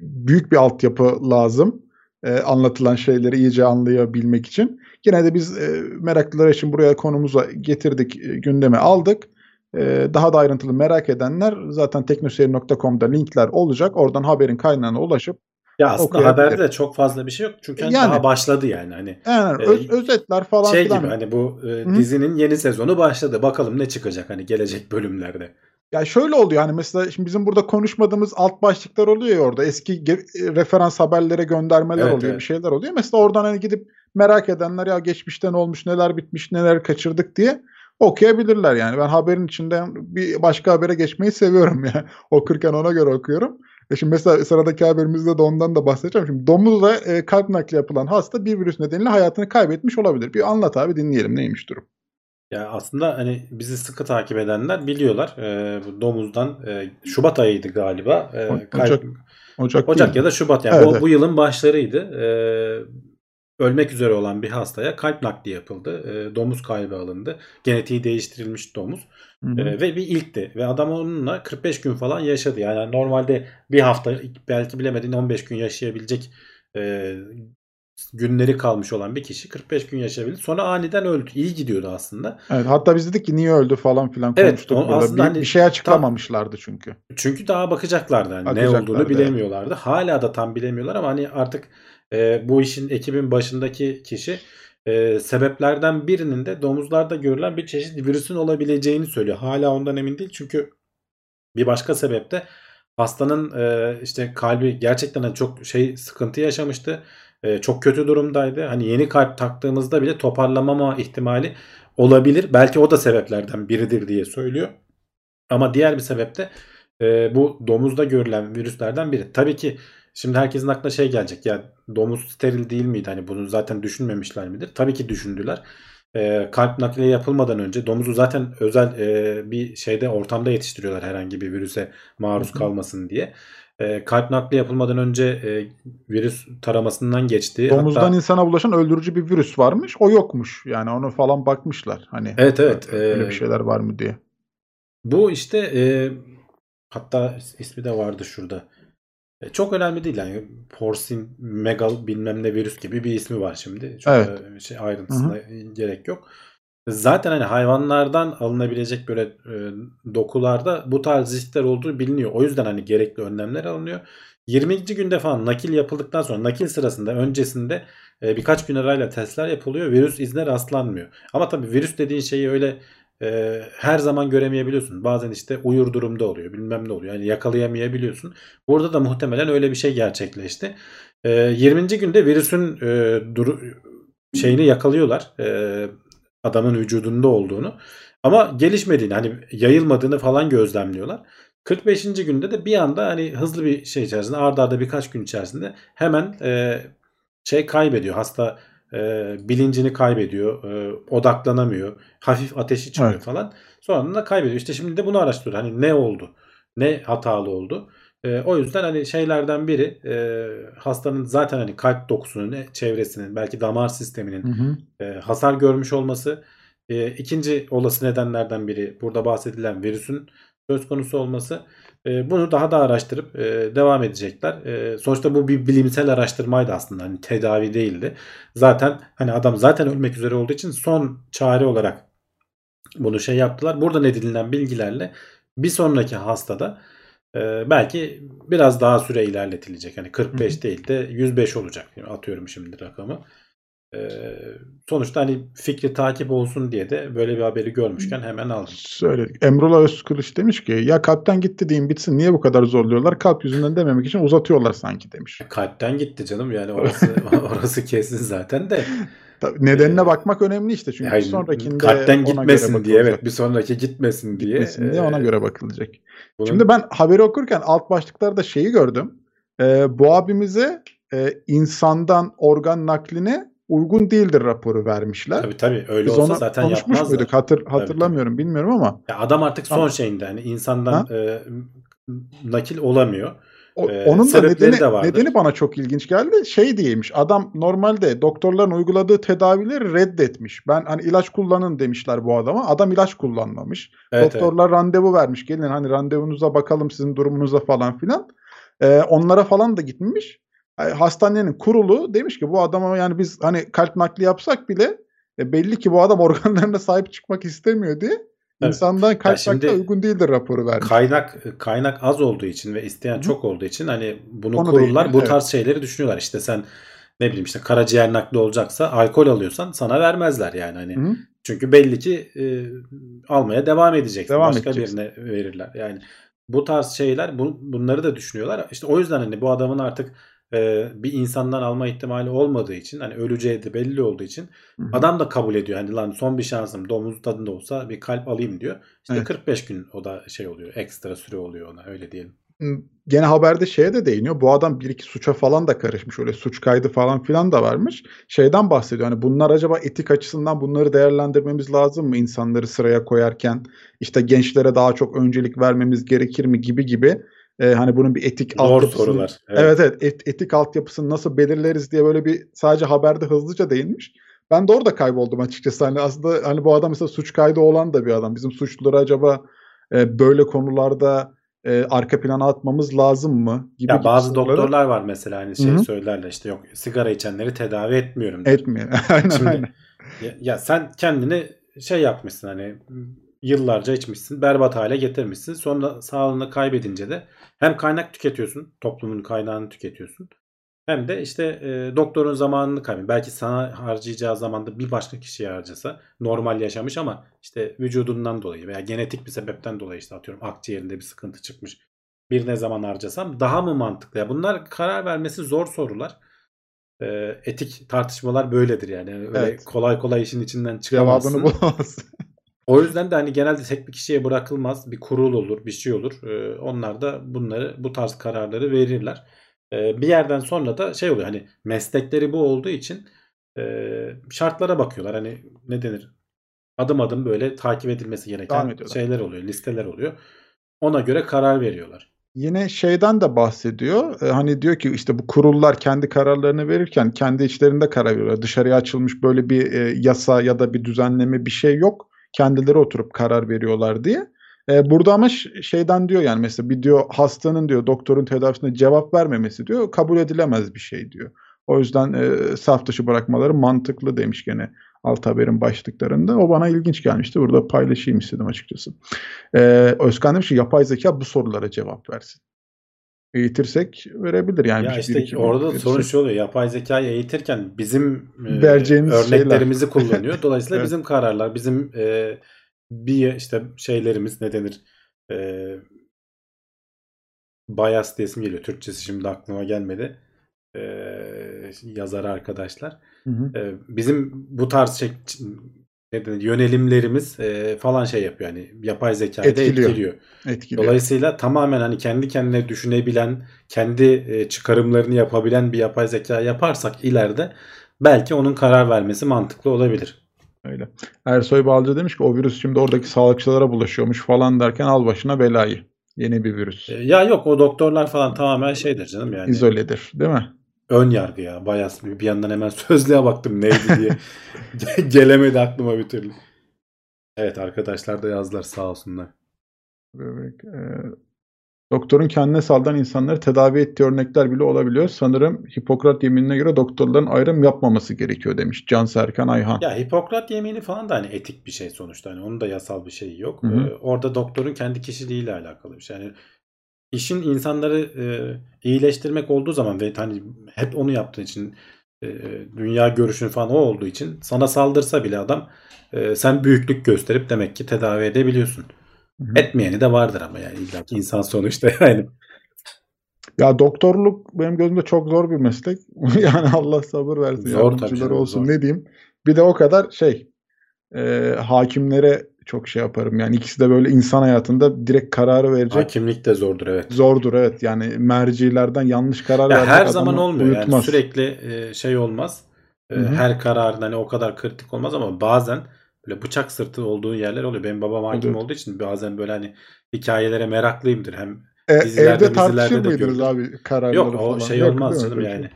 büyük bir altyapı lazım. e, anlatılan şeyleri iyice anlayabilmek için. Yine de biz e, meraklılar için buraya konumuza getirdik, e, gündeme aldık. E, daha da ayrıntılı merak edenler zaten teknoseyir.com'da linkler olacak. Oradan haberin kaynağına ulaşıp Ya aslında haberde de çok fazla bir şey yok çünkü hani Yani. daha başladı yani hani yani E, öz- özetler falan şey filan. gibi hani bu e, Hı. dizinin yeni sezonu başladı bakalım ne çıkacak hani gelecek bölümlerde. Ya şöyle oluyor hani mesela şimdi bizim burada konuşmadığımız alt başlıklar oluyor ya orada eski ge- referans haberlere göndermeler Evet, oluyor evet. bir şeyler oluyor. Mesela oradan hani gidip merak edenler ya geçmişte ne olmuş neler bitmiş neler kaçırdık diye okuyabilirler yani. Ben haberin içinden bir başka habere geçmeyi seviyorum ya. Okurken ona göre okuyorum. E şimdi mesela sıradaki haberimizde de ondan da bahsedeceğim. Şimdi domuzla e, kalp nakli yapılan hasta bir virüs nedeniyle hayatını kaybetmiş olabilir. Bir anlat abi dinleyelim neymiş durum. Ya aslında hani bizi sıkı takip edenler biliyorlar. E, bu domuzdan e, Şubat ayıydı galiba. E, kalp- Ocak- Ocak, Ocak ya da Şubat yani Evet, bu, bu yılın başlarıydı. Ee, ölmek üzere olan bir hastaya kalp nakli yapıldı. Ee, domuz kalbi alındı. Genetiği değiştirilmiş domuz. Hı hı. Ve bir ilkti. Ve adam onunla 45 gün falan yaşadı. Yani normalde bir hafta belki bilemedin 15 gün yaşayabilecek e, günleri kalmış olan bir kişi 45 gün yaşayabildi. Sonra aniden öldü. İyi gidiyordu aslında. Evet, hatta biz dedik ki niye öldü falan filan Evet, konuştuk o aslında Bir, hani bir şey açıklamamışlardı çünkü. Çünkü daha bakacaklardı. Yani ne olduğunu bilemiyorlardı. Hala da tam bilemiyorlar ama hani artık e, bu işin ekibin başındaki kişi e, sebeplerden birinin de domuzlarda görülen bir çeşit virüsün olabileceğini söylüyor. Hala ondan emin değil çünkü bir başka sebep de hastanın e, işte kalbi gerçekten hani çok şey sıkıntı yaşamıştı. E, çok kötü durumdaydı. Hani yeni kalp taktığımızda bile toparlamama ihtimali olabilir. Belki o da sebeplerden biridir diye söylüyor. Ama diğer bir sebep de e, bu domuzda görülen virüslerden biri. Tabii ki şimdi herkesin aklına şey gelecek. Ya domuz steril değil miydi? Hani bunu zaten düşünmemişler midir? Tabii ki düşündüler. E, kalp nakli yapılmadan önce domuzu zaten özel e, bir şeyde ortamda yetiştiriyorlar herhangi bir virüse maruz Hı hı. kalmasın diye. E, kalp nakli yapılmadan önce e, virüs taramasından geçti. Domuzdan Hatta insana bulaşan öldürücü bir virüs varmış. O yokmuş. Yani onu falan bakmışlar. Hani Evet, evet. öyle bir şeyler var mı diye. Bu işte e, hatta ismi de vardı şurada. E, çok önemli değil yani porsin megal bilmem ne virüs gibi bir ismi var şimdi. Çok Evet. da şey ayrıntısına gerek yok. Zaten hani hayvanlardan alınabilecek böyle e, dokularda bu tarz riskler olduğu biliniyor. O yüzden hani gerekli önlemler alınıyor. 20. günde falan nakil yapıldıktan sonra nakil sırasında öncesinde e, birkaç gün arayla testler yapılıyor. Virüs izine rastlanmıyor. Ama tabii virüs dediğin şeyi öyle e, her zaman göremeyebiliyorsun. Bazen işte uyur durumda oluyor. Bilmem ne oluyor. Yani yakalayamayabiliyorsun. Burada da muhtemelen öyle bir şey gerçekleşti. E, 20. günde virüsün e, duru, şeyini yakalıyorlar. E, adamın vücudunda olduğunu. Ama gelişmediğini hani yayılmadığını falan gözlemliyorlar. 45. günde de bir anda hani hızlı bir şey içerisinde ardarda arda birkaç gün içerisinde hemen e, şey kaybediyor. Hasta e, bilincini kaybediyor. E, odaklanamıyor. Hafif ateşi çıkıyor Evet. falan. Sonra da kaybediyor. İşte şimdi de bunu araştırıyor. Hani ne oldu? Ne hatalı oldu? E, o yüzden hani şeylerden biri e, hastanın zaten hani kalp dokusunun, çevresinin, belki damar sisteminin Hı hı. e, hasar görmüş olması. E, ikinci olası nedenlerden biri burada bahsedilen virüsün söz konusu olması. E, bunu daha da araştırıp e, devam edecekler. E, sonuçta bu bir bilimsel araştırmaydı aslında. Hani tedavi değildi. Zaten hani adam zaten ölmek üzere olduğu için son çare olarak bunu şey yaptılar. Buradan edinilen bilgilerle bir sonraki hastada e, belki biraz daha süre ilerletilecek. Hani 45 Hı değil de 105 olacak. Yani atıyorum şimdi rakamı. E, sonuçta hani fikri takip olsun diye de böyle bir haberi görmüşken hemen aldım. Söyledik. Emrullah Özkılıç demiş ki ya kalpten gitti diyeyim bitsin niye bu kadar zorluyorlar? Kalp yüzünden dememek için uzatıyorlar sanki demiş. Kalpten gitti canım yani orası orası kesin zaten de. Tabii nedenine Ee, bakmak önemli işte çünkü Yani sonrakinde kalpten ona gitmesin diye evet bir sonraki gitmesin diye. Gitmesin diye ona e, göre bakılacak. bunun- Şimdi ben haberi okurken alt başlıklarda şeyi gördüm. Ee, bu abimize e, insandan organ naklini uygun değildir raporu vermişler. Tabii tabii öyle Biz olsa zaten konuşmuş yapmazlar. muyduk? Hatır, hatırlamıyorum tabii, tabii. bilmiyorum ama. Ya adam artık son şeyinde hani insandan e, nakil olamıyor. O, ee, onun da nedeni, de nedeni bana çok ilginç geldi. Şey diyeymiş. Adam normalde doktorların uyguladığı tedavileri reddetmiş. Ben hani ilaç kullanın demişler bu adama. Adam ilaç kullanmamış. Evet, Doktorlar evet. randevu vermiş. Gelin hani randevunuza bakalım sizin durumunuza falan filan. Ee, onlara falan da gitmiş. Yani hastanenin kurulu demiş ki bu adama yani biz hani kalp nakli yapsak bile e, belli ki bu adam organlarına sahip çıkmak istemiyor diye Evet. İnsandan kaynakla uygun değildir raporu vermiş. Kaynak kaynak az olduğu için ve isteyen Hı. çok olduğu için hani bunu Onu kurullar değil, bu evet. tarz şeyleri düşünüyorlar. İşte sen ne bileyim işte karaciğer nakli olacaksa alkol alıyorsan sana vermezler yani hani. Hı. Çünkü belli ki e, almaya devam edeceksin. Devam Başka edeceksin. birine verirler. Yani bu tarz şeyler bu, bunları da düşünüyorlar. İşte o yüzden hani bu adamın artık e, bir insandan alma ihtimali olmadığı için hani öleceği de belli olduğu için Hı-hı. adam da kabul ediyor. Hani lan son bir şansım domuz tadında olsa bir kalp alayım diyor. İşte evet. 45 gün o da şey oluyor. Ekstra süre oluyor ona öyle diyelim. Gene haberde şeye de değiniyor. Bu adam bir iki suça falan da karışmış. Öyle suç kaydı falan filan da varmış. Şeyden bahsediyor. Hani bunlar acaba etik açısından bunları değerlendirmemiz lazım mı? insanları sıraya koyarken işte gençlere daha çok öncelik vermemiz gerekir mi gibi gibi e, hani bunun bir etik Zor altyapısını sorular. Evet evet, evet et, etik altyapısını nasıl belirleriz diye böyle bir sadece haberde hızlıca değinmiş. Ben de orada kayboldum açıkçası. Hani aslında hani bu adam mesela suç kaydı olan da bir adam. Bizim suçluları acaba e, böyle konularda e, arka plana atmamız lazım mı? Gibi ya bazı soruları... doktorlar var mesela hani şey Hı-hı. söylerler işte yok sigara içenleri tedavi etmiyorum. Der. Etmiyor. aynen Şimdi, aynen. Ya, ya sen kendini şey yapmışsın hani yıllarca içmişsin. Berbat hale getirmişsin. Sonra sağlığını kaybedince de hem kaynak tüketiyorsun. Toplumun kaynağını tüketiyorsun. Hem de işte e, doktorun zamanını kaybediyor. Belki sana harcayacağı zamanda bir başka kişiye harcasa normal yaşamış ama işte vücudundan dolayı veya genetik bir sebepten dolayı işte atıyorum akciğerinde bir sıkıntı çıkmış. Bir ne zaman harcasam daha mı mantıklı? Ya bunlar karar vermesi zor sorular. E, etik tartışmalar böyledir yani. Öyle evet. kolay kolay işin içinden çıkamazsın. Cevabını bulamazsın. O yüzden de hani genelde tek bir kişiye bırakılmaz. Bir kurul olur, bir şey olur. Ee, onlar da bunları bu tarz kararları verirler. Ee, bir yerden sonra da şey oluyor hani meslekleri bu olduğu için e, şartlara bakıyorlar. Hani ne denir? Adım adım böyle takip edilmesi gereken şeyler oluyor, listeler oluyor. Ona göre karar veriyorlar. Yine şeyden de bahsediyor. Ee, hani diyor ki işte bu kurullar kendi kararlarını verirken kendi içlerinde karar veriyorlar. Dışarıya açılmış böyle bir e, yasa ya da bir düzenleme bir şey yok kendileri oturup karar veriyorlar diye. E, burada ama şeyden diyor yani mesela bir diyor hastanın diyor doktorun tedavisine cevap vermemesi diyor kabul edilemez bir şey diyor. O yüzden e, saf dışı bırakmaları mantıklı demiş gene alt haberin başlıklarında. O bana ilginç gelmişti. Burada paylaşayım istedim açıkçası. E, Özkan demiş ki yapay zeka bu sorulara cevap versin eğitirsek verebilir. Yani ya işte bir, orada verirse. sorun şu oluyor. Yapay zekayı eğitirken bizim e, örneklerimizi şeyler. kullanıyor. Dolayısıyla evet. bizim kararlar, bizim e, bir işte şeylerimiz ne denir? E, bias diyesim geliyor. Türkçesi şimdi aklıma gelmedi. E, yazar arkadaşlar. Hı hı. E, bizim bu tarz şey ne denir, yönelimlerimiz e, falan şey yapıyor. Yani yapay zekayı etkiliyor. etkiliyor. etkiliyor. Dolayısıyla tamamen hani kendi kendine düşünebilen, kendi e, çıkarımlarını yapabilen bir yapay zeka yaparsak ileride belki onun karar vermesi mantıklı olabilir. Öyle. Ersoy Balcı demiş ki o virüs şimdi oradaki sağlıkçılara bulaşıyormuş falan derken al başına belayı. Yeni bir virüs. E, ya yok o doktorlar falan tamamen şeydir canım yani. İzoledir değil mi? Ön yargı ya. Bayağı bir yandan hemen sözlüğe baktım neydi diye. Gelemedi aklıma bir türlü. Evet arkadaşlar da yazdılar sağ olsunlar. Evet, e, doktorun kendine saldan insanları tedavi ettiği örnekler bile olabiliyor. Sanırım Hipokrat yeminine göre doktorların ayrım yapmaması gerekiyor demiş Can Serkan Ayhan. Ya Hipokrat yemini falan da hani etik bir şey sonuçta. Hani onun da yasal bir şey yok. Hı hı. Ee, orada doktorun kendi kişiliğiyle alakalı bir şey. Yani işin insanları e, iyileştirmek olduğu zaman ve hani hep onu yaptığın için e, dünya görüşün falan o olduğu için sana saldırsa bile adam e, sen büyüklük gösterip demek ki tedavi edebiliyorsun. Hı-hı. Etmeyeni de vardır ama yani illa ki insan sonuçta yani. Ya doktorluk benim gözümde çok zor bir meslek. yani Allah sabır versin. Zor tabii. olsun zor. ne diyeyim. Bir de o kadar şey e, hakimlere çok şey yaparım. Yani ikisi de böyle insan hayatında direkt kararı verecek. Hakimlik de zordur evet. Zordur evet. Yani mercilerden yanlış karar ya Her zaman olmuyor uyutmaz. yani sürekli e, şey olmaz. E, her kararın hani o kadar kritik olmaz ama bazen böyle bıçak sırtı olduğu yerler oluyor. Benim babam hakim Evet. olduğu için bazen böyle hani hikayelere meraklıyımdır. Hem E, Dizilerde, evde tartışır mıydınız abi kararları Yok o falan? şey Yok, olmaz canım yani.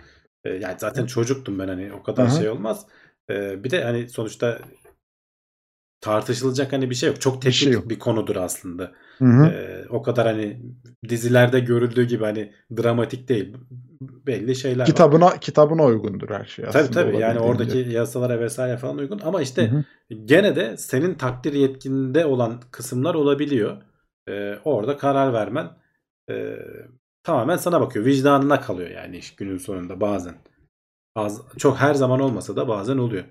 şey. E, yani zaten çocuktum ben hani o kadar Aha. şey olmaz. E, bir de hani sonuçta tartışılacak hani bir şey yok. Çok Bir teknik şey yok. bir konudur aslında. Hı hı. E, o kadar hani dizilerde görüldüğü gibi hani dramatik değil. Belli şeyler var. Kitabına kitabına uygundur her şey Tabii aslında tabii yani olabildiğince. oradaki yasalara vesaire falan uygun ama işte Hı hı. gene de senin takdir yetkinde olan kısımlar olabiliyor. E, orada karar vermen e, tamamen sana bakıyor. Vicdanına kalıyor yani iş günün sonunda bazen. Az, çok her zaman olmasa da bazen oluyor.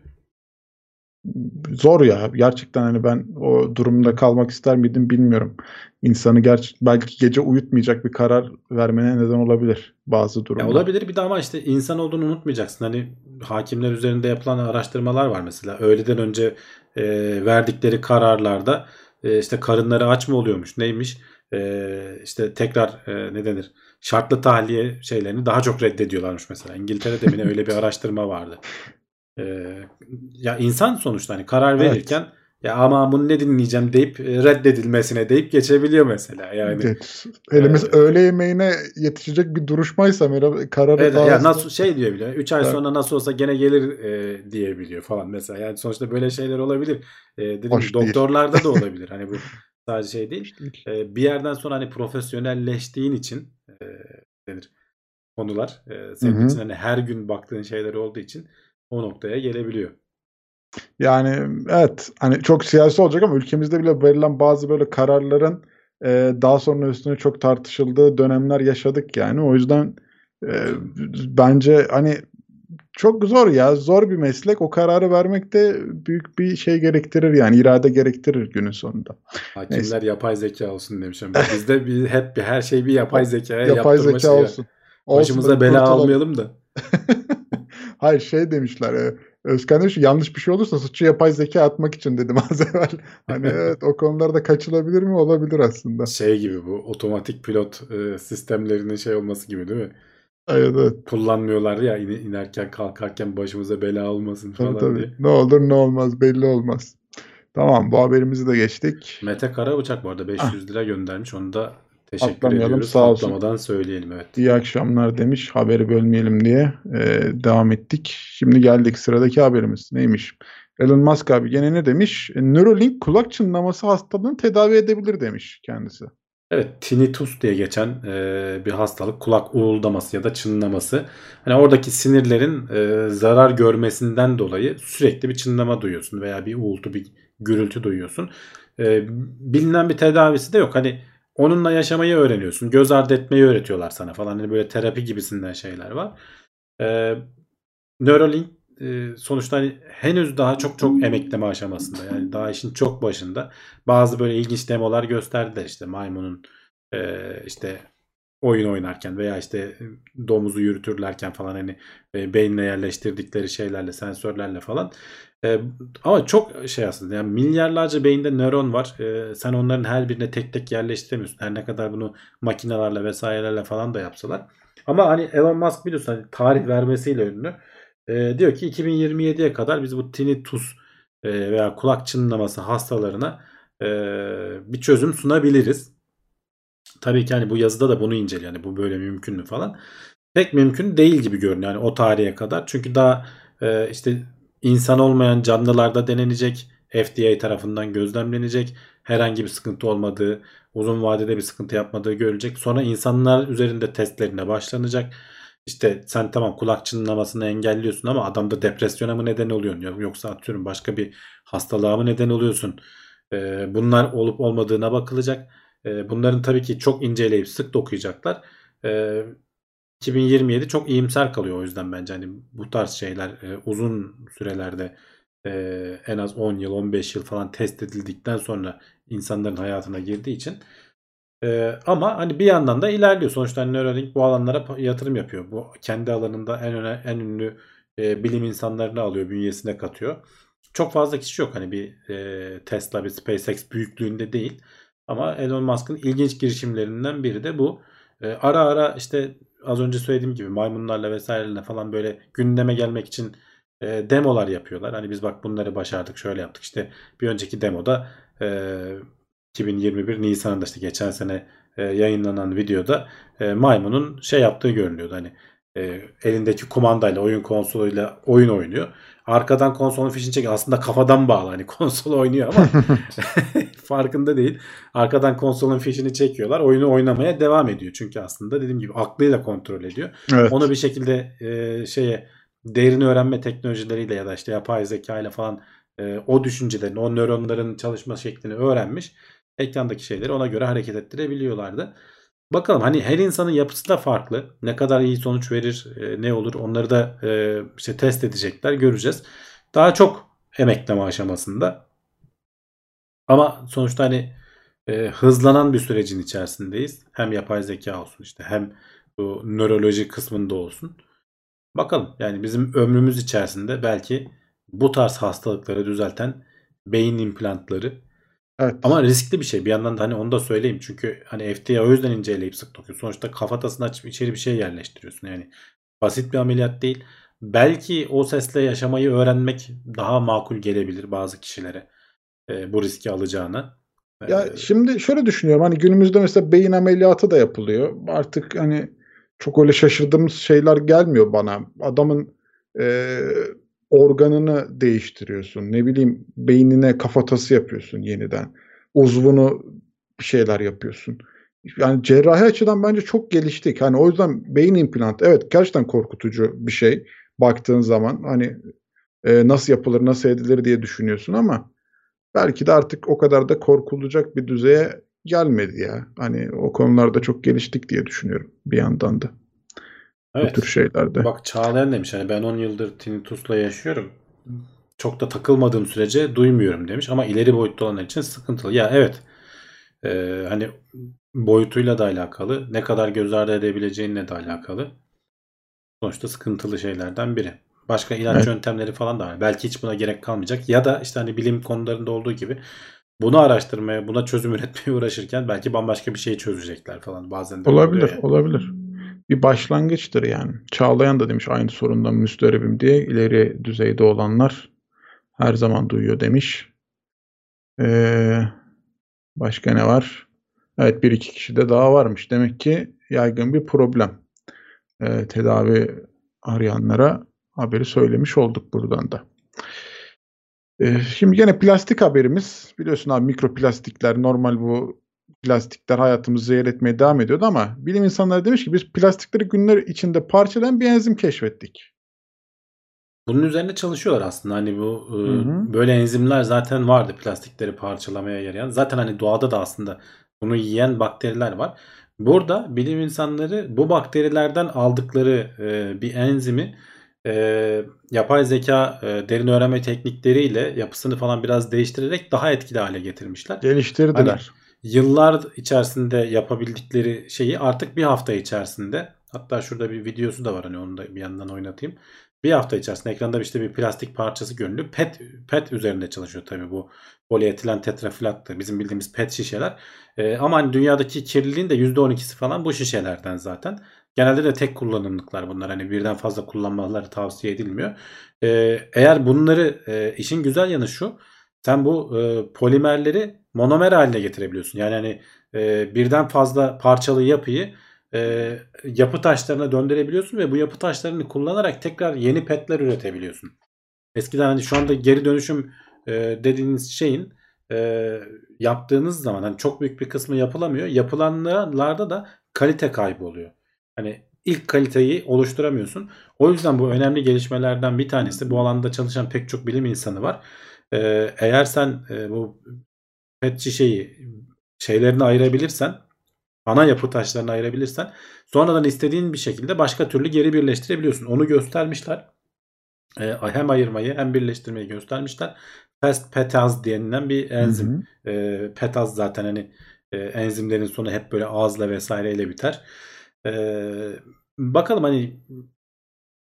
Zor ya. Gerçekten hani ben o durumda kalmak ister miydim bilmiyorum. İnsanı gerçi belki gece uyutmayacak bir karar vermene neden olabilir bazı Ya durumlar. olabilir bir de ama işte insan olduğunu unutmayacaksın. Hani hakimler üzerinde yapılan araştırmalar var mesela. Öğleden önce e, verdikleri kararlarda e, işte karınları aç mı oluyormuş neymiş e, işte tekrar e, ne denir şartlı tahliye şeylerini daha çok reddediyorlarmış mesela. İngiltere'de bile öyle bir araştırma vardı. E, ya insan sonuçta hani karar Evet. verirken ya ama bunu ne dinleyeceğim deyip e, reddedilmesine deyip geçebiliyor mesela. Yani Evet. Elimiz Ee, öğle yemeğine yetişecek bir duruşmaysa merhaba kararı Evet daha ya nasıl şey diyor bile 3 ay Evet. sonra nasıl olsa gene gelir e, diyebiliyor falan mesela. Yani sonuçta böyle şeyler olabilir. E, dediğim Hoş gibi değil. doktorlarda da olabilir. Hani bu sadece şey değil. E, bir yerden sonra hani profesyonelleştiğin için e, denir konular e, senin Hı hı. için hani her gün baktığın şeyler olduğu için o noktaya gelebiliyor. Yani evet hani çok siyasi olacak ama ülkemizde bile verilen bazı böyle kararların e, daha sonra üstüne çok tartışıldığı dönemler yaşadık yani. O yüzden e, bence hani çok zor ya. Zor bir meslek. O kararı vermek de büyük bir şey gerektirir yani irade gerektirir günün sonunda. Hakimler Neyse. yapay zeka olsun demiş ama bizde bir, hep bir her şey bir yapay zekaya Yapay zeka olsun. Olsun Başımıza da bela almayalım da. Hayır şey demişler. E, Özkan demiş yanlış bir şey olursa suçu yapay zeka atmak için dedim az evvel. Hani evet o konularda kaçılabilir mi? Olabilir aslında. Şey gibi bu otomatik pilot e, sistemlerinin şey olması gibi değil mi? Evet evet. Kullanmıyorlar ya in- inerken kalkarken başımıza bela olmasın Tabii falan tabii. diye. Ne olur ne olmaz belli olmaz. Tamam bu haberimizi de geçtik. Mete Karabıçak bu arada 500 lira göndermiş. Onu da teşekkür Atlamayalım, ediyoruz. sağ olsun. Atlamadan söyleyelim evet. İyi akşamlar demiş. Haberi bölmeyelim diye e, devam ettik. Şimdi geldik sıradaki haberimiz. Neymiş? Elon Musk abi gene ne demiş? E, Neuralink kulak çınlaması hastalığını tedavi edebilir demiş kendisi. Evet tinnitus diye geçen e, bir hastalık kulak uğuldaması ya da çınlaması. Hani oradaki sinirlerin e, zarar görmesinden dolayı sürekli bir çınlama duyuyorsun veya bir uğultu bir gürültü duyuyorsun. E, bilinen bir tedavisi de yok. Hani onunla yaşamayı öğreniyorsun. Göz ardı etmeyi öğretiyorlar sana falan. Hani böyle terapi gibisinden şeyler var. E, Neuralink e, sonuçta hani henüz daha çok çok emekleme aşamasında. Yani daha işin çok başında. Bazı böyle ilginç demolar gösterdiler işte maymunun e, işte oyun oynarken veya işte domuzu yürütürlerken falan hani e, beynine yerleştirdikleri şeylerle sensörlerle falan. E, ama çok şey aslında yani milyarlarca beyinde nöron var. E, sen onların her birine tek tek yerleştiremiyorsun. Her ne kadar bunu makinelerle vesairelerle falan da yapsalar. Ama hani Elon Musk biliyorsun hani tarih vermesiyle ünlü. E, diyor ki 2027'ye kadar biz bu tinnitus e, veya kulak çınlaması hastalarına e, bir çözüm sunabiliriz. Tabii ki hani bu yazıda da bunu inceliyor. Yani bu böyle mümkün mü falan. Pek mümkün değil gibi görünüyor yani o tarihe kadar. Çünkü daha e, işte insan olmayan canlılarda denenecek. FDA tarafından gözlemlenecek. Herhangi bir sıkıntı olmadığı, uzun vadede bir sıkıntı yapmadığı görülecek. Sonra insanlar üzerinde testlerine başlanacak. İşte sen tamam kulak çınlamasını engelliyorsun ama adamda depresyona mı neden oluyorsun? Yoksa atıyorum başka bir hastalığa mı neden oluyorsun? Ee, bunlar olup olmadığına bakılacak. Ee, bunların tabii ki çok inceleyip sık dokuyacaklar. Ee, 2027 çok iyimser kalıyor o yüzden bence hani bu tarz şeyler e, uzun sürelerde e, en az 10 yıl 15 yıl falan test edildikten sonra insanların hayatına girdiği için ee, ama hani bir yandan da ilerliyor. Sonuçta hani Neuralink bu alanlara yatırım yapıyor. Bu kendi alanında en öne, en ünlü e, bilim insanlarını alıyor, bünyesine katıyor. Çok fazla kişi yok hani bir e, Tesla, bir SpaceX büyüklüğünde değil. Ama Elon Musk'ın ilginç girişimlerinden biri de bu. E, ara ara işte az önce söylediğim gibi maymunlarla vesairelerle falan böyle gündeme gelmek için e, demolar yapıyorlar. Hani biz bak bunları başardık şöyle yaptık. İşte bir önceki demoda e, 2021 Nisan'ında işte geçen sene e, yayınlanan videoda e, maymunun şey yaptığı görünüyordu. Hani e, elindeki kumandayla oyun konsoluyla oyun oynuyor. Arkadan konsolun fişini çekiyor. Aslında kafadan bağlı. Hani konsol oynuyor ama farkında değil. Arkadan konsolun fişini çekiyorlar. Oyunu oynamaya devam ediyor. Çünkü aslında dediğim gibi aklıyla kontrol ediyor. Evet. Onu bir şekilde e, şeye derin öğrenme teknolojileriyle ya da işte yapay zeka ile falan e, o düşüncelerin, o nöronların çalışma şeklini öğrenmiş. Ekrandaki şeyleri ona göre hareket ettirebiliyorlardı. Bakalım hani her insanın yapısı da farklı. Ne kadar iyi sonuç verir, e, ne olur onları da e, işte test edecekler, göreceğiz. Daha çok emekleme aşamasında. Ama sonuçta hani e, hızlanan bir sürecin içerisindeyiz. Hem yapay zeka olsun işte hem bu nöroloji kısmında olsun. Bakalım yani bizim ömrümüz içerisinde belki bu tarz hastalıkları düzelten beyin implantları Evet. Ama riskli bir şey. Bir yandan da hani onu da söyleyeyim. Çünkü hani FDA o yüzden inceleyip sık dokuyor. Sonuçta kafatasını açıp içeri bir şey yerleştiriyorsun. Yani basit bir ameliyat değil. Belki o sesle yaşamayı öğrenmek daha makul gelebilir bazı kişilere. E, bu riski alacağını. Ya ee, şimdi şöyle düşünüyorum. Hani günümüzde mesela beyin ameliyatı da yapılıyor. Artık hani çok öyle şaşırdığımız şeyler gelmiyor bana. Adamın e, organını değiştiriyorsun. Ne bileyim beynine kafatası yapıyorsun yeniden. Uzvunu bir şeyler yapıyorsun. Yani cerrahi açıdan bence çok geliştik. Hani o yüzden beyin implantı evet gerçekten korkutucu bir şey. Baktığın zaman hani e, nasıl yapılır, nasıl edilir diye düşünüyorsun ama belki de artık o kadar da korkulacak bir düzeye gelmedi ya. Hani o konularda çok geliştik diye düşünüyorum bir yandan da. Evet. Bu tür şeylerde. Bak Çağlayan demiş hani ben 10 yıldır tinnitusla yaşıyorum. Çok da takılmadığım sürece duymuyorum demiş ama ileri boyutta olanlar için sıkıntılı. Ya evet ee, hani boyutuyla da alakalı ne kadar göz ardı edebileceğinle de alakalı. Sonuçta sıkıntılı şeylerden biri. Başka ilaç evet. yöntemleri falan da var. Belki hiç buna gerek kalmayacak. Ya da işte hani bilim konularında olduğu gibi bunu araştırmaya, buna çözüm üretmeye uğraşırken belki bambaşka bir şey çözecekler falan bazen de. Olabilir, yani. olabilir bir başlangıçtır yani. Çağlayan da demiş aynı sorundan müsterebim diye ileri düzeyde olanlar her zaman duyuyor demiş. Ee, başka ne var? Evet bir iki kişi de daha varmış. Demek ki yaygın bir problem. Ee, tedavi arayanlara haberi söylemiş olduk buradan da. Ee, şimdi yine plastik haberimiz. Biliyorsun abi mikroplastikler normal bu plastikler hayatımızı zehir etmeye devam ediyordu ama bilim insanları demiş ki biz plastikleri günler içinde parçalayan bir enzim keşfettik. Bunun üzerinde çalışıyorlar aslında. Hani bu hı e, hı. böyle enzimler zaten vardı plastikleri parçalamaya yarayan. Zaten hani doğada da aslında bunu yiyen bakteriler var. Burada bilim insanları bu bakterilerden aldıkları e, bir enzimi e, yapay zeka e, derin öğrenme teknikleriyle yapısını falan biraz değiştirerek daha etkili hale getirmişler. Geliştirdiler. Hani, yıllar içerisinde yapabildikleri şeyi artık bir hafta içerisinde hatta şurada bir videosu da var hani onu da bir yandan oynatayım. Bir hafta içerisinde ekranda işte bir plastik parçası görünüyor. PET PET üzerinde çalışıyor tabii bu polietilen tetrafilattı. Bizim bildiğimiz PET şişeler. Ee, ama hani dünyadaki kirliliğin de %12'si falan bu şişelerden zaten. Genelde de tek kullanımlıklar bunlar. Hani birden fazla kullanmaları tavsiye edilmiyor. Ee, eğer bunları e, işin güzel yanı şu. Sen bu e, polimerleri monomer haline getirebiliyorsun. Yani hani e, birden fazla parçalı yapıyı e, yapı taşlarına döndürebiliyorsun ve bu yapı taşlarını kullanarak tekrar yeni petler üretebiliyorsun. Eskiden hani şu anda geri dönüşüm e, dediğiniz şeyin e, yaptığınız zaman hani çok büyük bir kısmı yapılamıyor. Yapılanlarda da kalite kaybı oluyor. Hani ilk kaliteyi oluşturamıyorsun. O yüzden bu önemli gelişmelerden bir tanesi. Bu alanda çalışan pek çok bilim insanı var. Eğer sen e, bu pet şişeyi şeylerini ayırabilirsen ana yapı taşlarını ayırabilirsen sonradan istediğin bir şekilde başka türlü geri birleştirebiliyorsun. Onu göstermişler. Ee, hem ayırmayı hem birleştirmeyi göstermişler. Fast petaz denilen bir enzim. Hı hı. Ee, petaz zaten hani e, enzimlerin sonu hep böyle ağızla vesaireyle biter. Ee, bakalım hani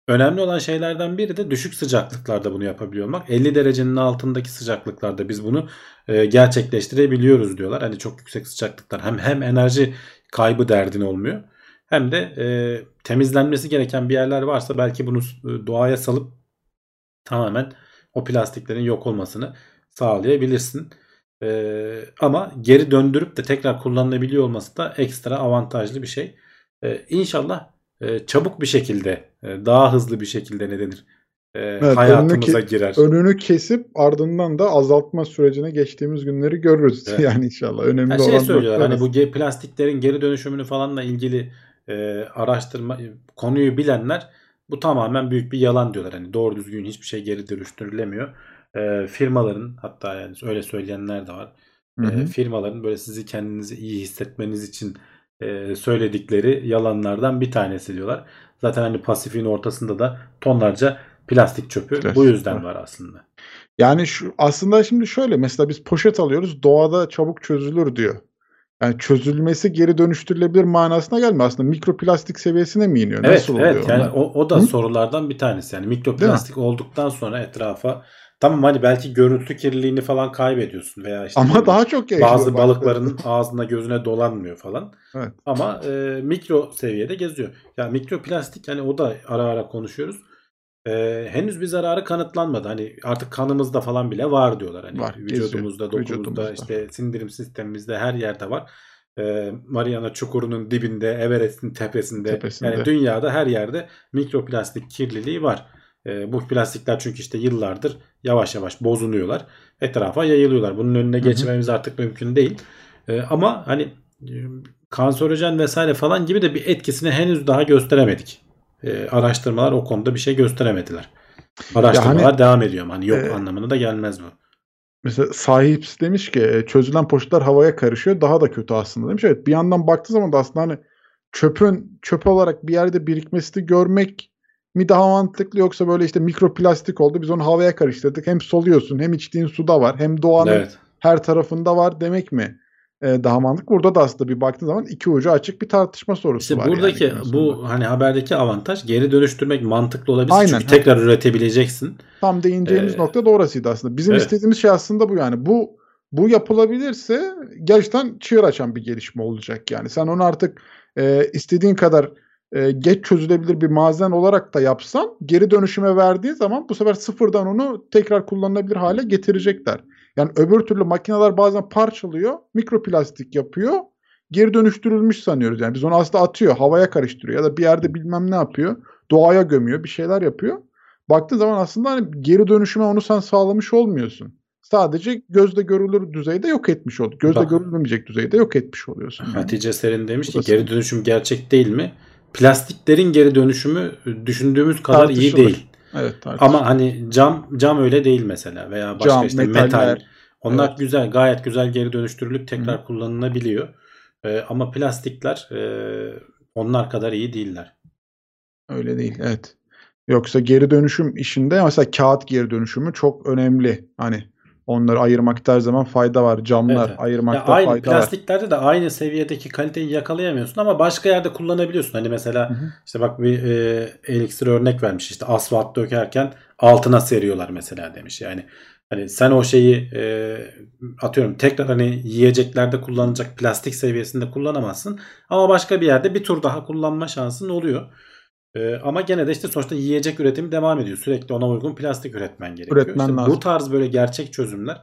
Önemli olan şeylerden biri de düşük sıcaklıklarda bunu yapabiliyor olmak. 50 derecenin altındaki sıcaklıklarda biz bunu e, gerçekleştirebiliyoruz diyorlar. Hani çok yüksek sıcaklıklar hem hem enerji kaybı derdin olmuyor. Hem de e, temizlenmesi gereken bir yerler varsa belki bunu e, doğaya salıp tamamen o plastiklerin yok olmasını sağlayabilirsin. Ee, ama geri döndürüp de tekrar kullanılabiliyor olması da ekstra avantajlı bir şey. Ee, inşallah e, çabuk bir şekilde e, daha hızlı bir şekilde ne denir e, evet, hayatımıza önünü, girer. Önünü kesip ardından da azaltma sürecine geçtiğimiz günleri görürüz evet. yani inşallah. Önemli yani şey olan söylüyorlar hani bu plastiklerin geri dönüşümünü falanla ilgili e, araştırma konuyu bilenler bu tamamen büyük bir yalan diyorlar. Hani doğru düzgün hiçbir şey geri dönüştürülemiyor. E, firmaların hatta yani öyle söyleyenler de var. Hı hı. E, firmaların böyle sizi kendinizi iyi hissetmeniz için e, söyledikleri yalanlardan bir tanesi diyorlar. Zaten hani Pasifik'in ortasında da tonlarca plastik çöpü Plastik. bu yüzden var aslında. Yani şu aslında şimdi şöyle mesela biz poşet alıyoruz doğada çabuk çözülür diyor. Yani çözülmesi geri dönüştürülebilir manasına gelmiyor. Aslında mikroplastik seviyesine mi iniyor? Evet, Nasıl evet. oluyor? Yani o, o da Hı? sorulardan bir tanesi. Yani mikroplastik olduktan sonra etrafa Tamam hani belki görüntü kirliliğini falan kaybediyorsun veya işte ama daha çok bazı balıkların ağzına gözüne dolanmıyor falan. Evet. Ama e, mikro seviyede geziyor. Ya mikroplastik hani o da ara ara konuşuyoruz. E, henüz bir zararı kanıtlanmadı. Hani artık kanımızda falan bile var diyorlar. Hani var, vücudumuzda, geziyor. dokumuzda, vücudumuzda. işte sindirim sistemimizde her yerde var. E, Mariana Çukuru'nun dibinde, Everest'in tepesinde, tepesinde, yani dünyada her yerde mikroplastik kirliliği var. E, bu plastikler çünkü işte yıllardır yavaş yavaş bozunuyorlar. Etrafa yayılıyorlar. Bunun önüne geçmemiz artık mümkün değil. E, ama hani e, kanserojen vesaire falan gibi de bir etkisini henüz daha gösteremedik. E, araştırmalar o konuda bir şey gösteremediler. Araştırmalar yani, devam ediyor ama hani yok e, anlamına da gelmez bu. Mesela sahips demiş ki çözülen poşetler havaya karışıyor. Daha da kötü aslında demiş. Evet bir yandan baktığı zaman da aslında hani çöpün çöp olarak bir yerde birikmesini görmek mi daha mantıklı yoksa böyle işte mikroplastik oldu biz onu havaya karıştırdık. Hem soluyorsun hem içtiğin suda var hem doğanın evet. her tarafında var demek mi? Ee, daha mantıklı. Burada da aslında bir baktığın zaman iki ucu açık bir tartışma sorusu işte var. Buradaki yani bu hani haberdeki avantaj geri dönüştürmek mantıklı olabilir. Aynen. Çünkü tekrar üretebileceksin. Tam değineceğimiz ee, nokta da orasıydı aslında. Bizim evet. istediğimiz şey aslında bu yani. Bu bu yapılabilirse gerçekten çığır açan bir gelişme olacak yani. Sen onu artık e, istediğin kadar e, geç çözülebilir bir malzeme olarak da yapsan geri dönüşüme verdiği zaman bu sefer sıfırdan onu tekrar kullanılabilir hale getirecekler. Yani öbür türlü makineler bazen parçalıyor, mikroplastik yapıyor, geri dönüştürülmüş sanıyoruz. Yani biz onu aslında atıyor, havaya karıştırıyor ya da bir yerde bilmem ne yapıyor, doğaya gömüyor, bir şeyler yapıyor. Baktığın zaman aslında hani geri dönüşüme onu sen sağlamış olmuyorsun. Sadece gözle görülür düzeyde yok etmiş oldu. Gözle Bak, görülmemeyecek düzeyde yok etmiş oluyorsun. Yani. Hatice Serin demiş ki geri dönüşüm gerçek değil mi? Plastiklerin geri dönüşümü düşündüğümüz kadar Tartışılır. iyi değil. Evet, Ama hani cam cam öyle değil mesela veya başka cam, işte metaller, metal. Onlar evet. güzel, gayet güzel geri dönüştürülüp tekrar Hı. kullanılabiliyor. Ee, ama plastikler e, onlar kadar iyi değiller. Öyle değil, evet. Yoksa geri dönüşüm işinde mesela kağıt geri dönüşümü çok önemli. Hani Onları ayırmakta her zaman fayda var. Camlar evet. ayırmakta aynı, fayda plastiklerde var. de aynı seviyedeki kaliteyi yakalayamıyorsun ama başka yerde kullanabiliyorsun. Hani mesela hı hı. işte bak bir e, elixir örnek vermiş. İşte asfalt dökerken altına seriyorlar mesela demiş. Yani hani sen o şeyi e, atıyorum tekrar hani yiyeceklerde kullanılacak plastik seviyesinde kullanamazsın. Ama başka bir yerde bir tur daha kullanma şansın oluyor. Ee, ama gene de işte sonuçta yiyecek üretimi devam ediyor. Sürekli ona uygun plastik üretmen gerekiyor. Üretmen işte Bu tarz böyle gerçek çözümler,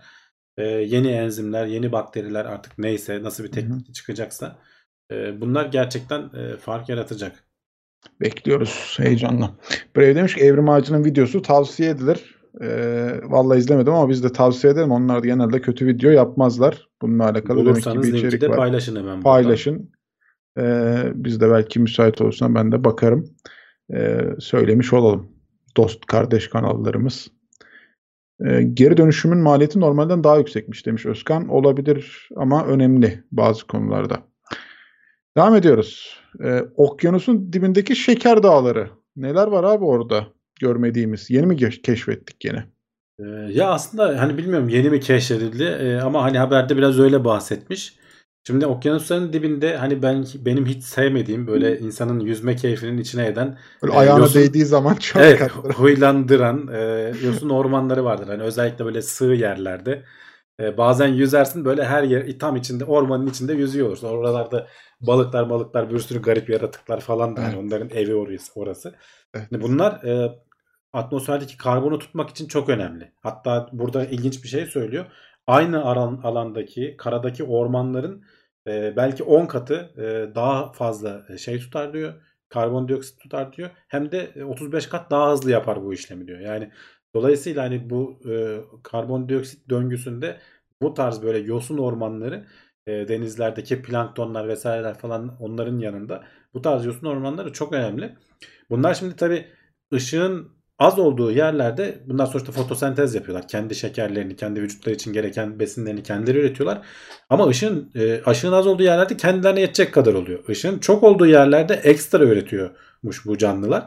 e, yeni enzimler, yeni bakteriler artık neyse nasıl bir teknik Hı-hı. çıkacaksa e, bunlar gerçekten e, fark yaratacak. Bekliyoruz heyecanla. Brave demiş ki Evrim Ağacı'nın videosu tavsiye edilir. Ee, vallahi izlemedim ama biz de tavsiye edelim. Onlar da genelde kötü video yapmazlar. Bununla alakalı Bulursanız demek ki bir içerik de var. paylaşın hemen. Paylaşın. Ee, biz de belki müsait olursa ben de bakarım e, söylemiş olalım. Dost kardeş kanallarımız. E, geri dönüşümün maliyeti normalden daha yüksekmiş demiş Özkan. Olabilir ama önemli bazı konularda. Devam ediyoruz. E, okyanusun dibindeki şeker dağları. Neler var abi orada görmediğimiz? Yeni mi keşfettik yine? Ya aslında hani bilmiyorum yeni mi keşfedildi ama hani haberde biraz öyle bahsetmiş. Şimdi okyanusların dibinde hani ben benim hiç sevmediğim böyle insanın yüzme keyfinin içine eden böyle e, ayağına yosun, değdiği zaman çok evet, huylandıran e, yosun ormanları vardır. Hani özellikle böyle sığ yerlerde. E, bazen yüzersin böyle her yer tam içinde ormanın içinde yüzüyor olursun. Oralarda balıklar balıklar bir sürü garip yaratıklar falan da hani onların evi orası. orası. Evet. Yani bunlar e, atmosferdeki karbonu tutmak için çok önemli. Hatta burada ilginç bir şey söylüyor. Aynı alan, alandaki karadaki ormanların e, belki 10 katı e, daha fazla şey tutar diyor. Karbondioksit tutar diyor. Hem de 35 kat daha hızlı yapar bu işlemi diyor. Yani dolayısıyla hani bu e, karbondioksit döngüsünde bu tarz böyle yosun ormanları e, denizlerdeki planktonlar vesaireler falan onların yanında bu tarz yosun ormanları çok önemli. Bunlar şimdi tabi ışığın az olduğu yerlerde bundan sonuçta fotosentez yapıyorlar. Kendi şekerlerini, kendi vücutları için gereken besinlerini kendileri üretiyorlar. Ama ışığın e, ışığın az olduğu yerlerde kendilerine yetecek kadar oluyor. Işığın çok olduğu yerlerde ekstra üretiyormuş bu canlılar.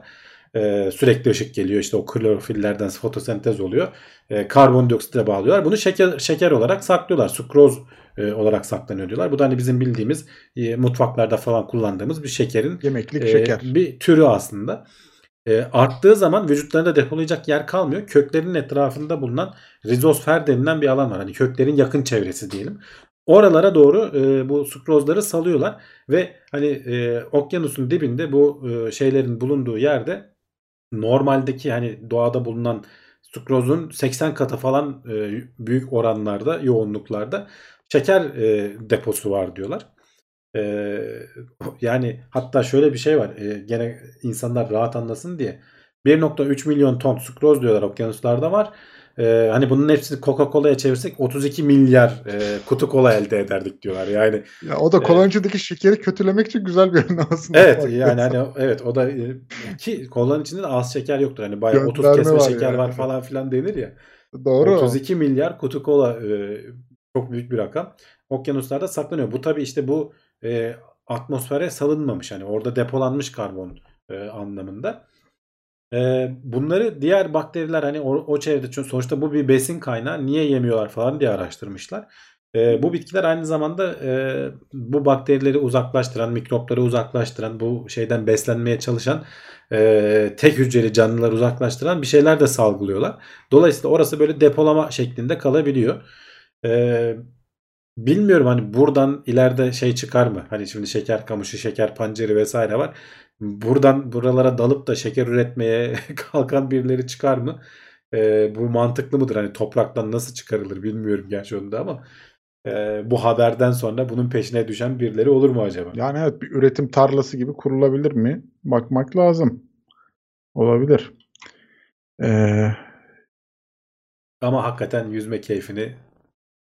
E, sürekli ışık geliyor işte o klorofillerden fotosentez oluyor. E, karbondioksite bağlıyorlar. Bunu şeker şeker olarak saklıyorlar. Sukroz e, olarak saklanıyor diyorlar. Bu da hani bizim bildiğimiz e, mutfaklarda falan kullandığımız bir şekerin yemeklik e, şeker. Bir türü aslında. E, arttığı zaman vücutlarında depolayacak yer kalmıyor. Köklerinin etrafında bulunan rizosfer denilen bir alan var. Hani köklerin yakın çevresi diyelim. Oralara doğru e, bu sukrozları salıyorlar ve hani e, okyanusun dibinde bu e, şeylerin bulunduğu yerde normaldeki hani doğada bulunan sukrozun 80 katı falan e, büyük oranlarda yoğunluklarda şeker e, deposu var diyorlar. E, yani hatta şöyle bir şey var. E, gene insanlar rahat anlasın diye 1.3 milyon ton sukroz diyorlar okyanuslarda var. Ee, hani bunun hepsini Coca-Cola'ya çevirsek 32 milyar e, kutu kola elde ederdik diyorlar. Yani ya o da koloncadaki e, şekeri kötülemek için güzel bir ürün aslında. Evet yani hani evet o da e, ki kolanın içinde de az şeker yoktur. Hani bayağı Gönderme 30 kesme var şeker yani. var falan filan denir ya. Doğru. 32 milyar kutu kola e, çok büyük bir rakam. Okyanuslarda saklanıyor. Bu tabii işte bu e, atmosfere salınmamış. Hani orada depolanmış karbon e, anlamında. E, bunları diğer bakteriler hani o, o çevrede çünkü sonuçta bu bir besin kaynağı niye yemiyorlar falan diye araştırmışlar. E, bu bitkiler aynı zamanda e, bu bakterileri uzaklaştıran, mikropları uzaklaştıran, bu şeyden beslenmeye çalışan e, tek hücreli canlıları uzaklaştıran bir şeyler de salgılıyorlar. Dolayısıyla orası böyle depolama şeklinde kalabiliyor. E, bilmiyorum hani buradan ileride şey çıkar mı? Hani şimdi şeker kamışı, şeker pancarı vesaire var. Buradan buralara dalıp da şeker üretmeye kalkan birileri çıkar mı? E, bu mantıklı mıdır? Hani topraktan nasıl çıkarılır bilmiyorum gerçi onu da ama e, bu haberden sonra bunun peşine düşen birileri olur mu acaba? Yani evet bir üretim tarlası gibi kurulabilir mi? Bakmak lazım. Olabilir. Ee... Ama hakikaten yüzme keyfini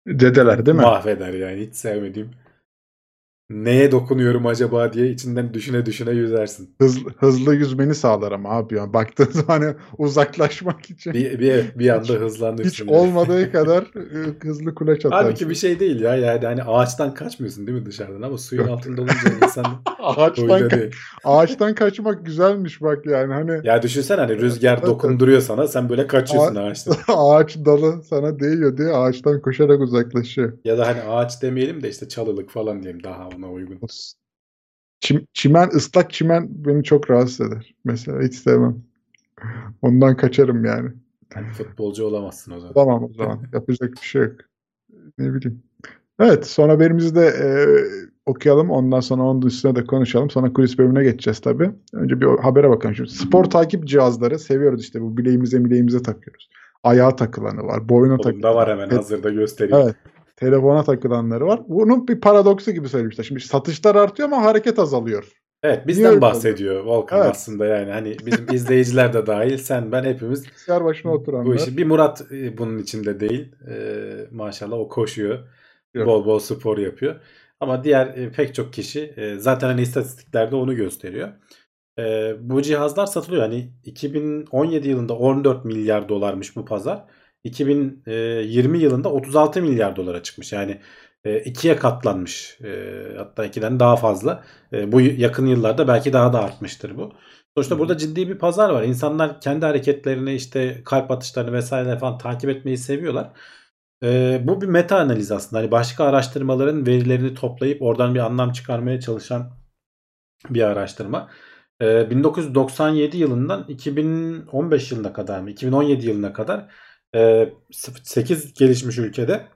dedeler değil mi? Mahveder yani hiç sevmediğim neye dokunuyorum acaba diye içinden düşüne düşüne yüzersin. Hızlı, hızlı yüzmeni sağlar ama abi yani baktığın zaman uzaklaşmak için. Bir, bir, bir anda. Hiç yani. olmadığı kadar ıı, hızlı kulaç atarsın. Halbuki bir şey değil ya yani hani ağaçtan kaçmıyorsun değil mi dışarıdan ama suyun altında olunca insan ağaçtan, ka- ağaçtan kaçmak güzelmiş bak yani hani. Ya düşünsen hani rüzgar dokunduruyor sana sen böyle kaçıyorsun A- ağaçtan. ağaç dalı sana değiyor diye ağaçtan koşarak uzaklaşıyor. Ya da hani ağaç demeyelim de işte çalılık falan diyelim daha ona uygun. Çim, çimen, ıslak çimen beni çok rahatsız eder. Mesela hiç sevmem. Ondan kaçarım yani. yani futbolcu olamazsın o zaman. Tamam o zaman. Yapacak bir şey yok. Ne bileyim. Evet son haberimizi de e, okuyalım. Ondan sonra onun üstüne de konuşalım. Sonra kulis bölümüne geçeceğiz tabii. Önce bir habere bakalım. Şimdi spor takip cihazları seviyoruz işte. Bu bileğimize bileğimize takıyoruz. Ayağa takılanı var. Boyuna takılanı var. hemen hazırda göstereyim. Evet telefona takılanları var. Bunun bir paradoksu gibi söylemişler. Şimdi satışlar artıyor ama hareket azalıyor. Evet bizden Niye bahsediyor Volkan evet. aslında yani hani bizim izleyiciler de dahil sen ben hepimiz bilgisayar başına oturanlar. Bu işi bir Murat e, bunun içinde değil. Ee, maşallah o koşuyor. Yok. Bol bol spor yapıyor. Ama diğer e, pek çok kişi e, zaten hani istatistiklerde onu gösteriyor. E, bu cihazlar satılıyor. Hani 2017 yılında 14 milyar dolarmış bu pazar. 2020 yılında 36 milyar dolara çıkmış. Yani e, ikiye katlanmış. E, hatta ikiden daha fazla. E, bu yakın yıllarda belki daha da artmıştır bu. Sonuçta burada ciddi bir pazar var. İnsanlar kendi hareketlerini işte kalp atışlarını vesaire falan takip etmeyi seviyorlar. bu bir meta analiz aslında. Hani başka araştırmaların verilerini toplayıp oradan bir anlam çıkarmaya çalışan bir araştırma. 1997 yılından 2015 yılına kadar mı 2017 yılına kadar 8 ee, gelişmiş ülkede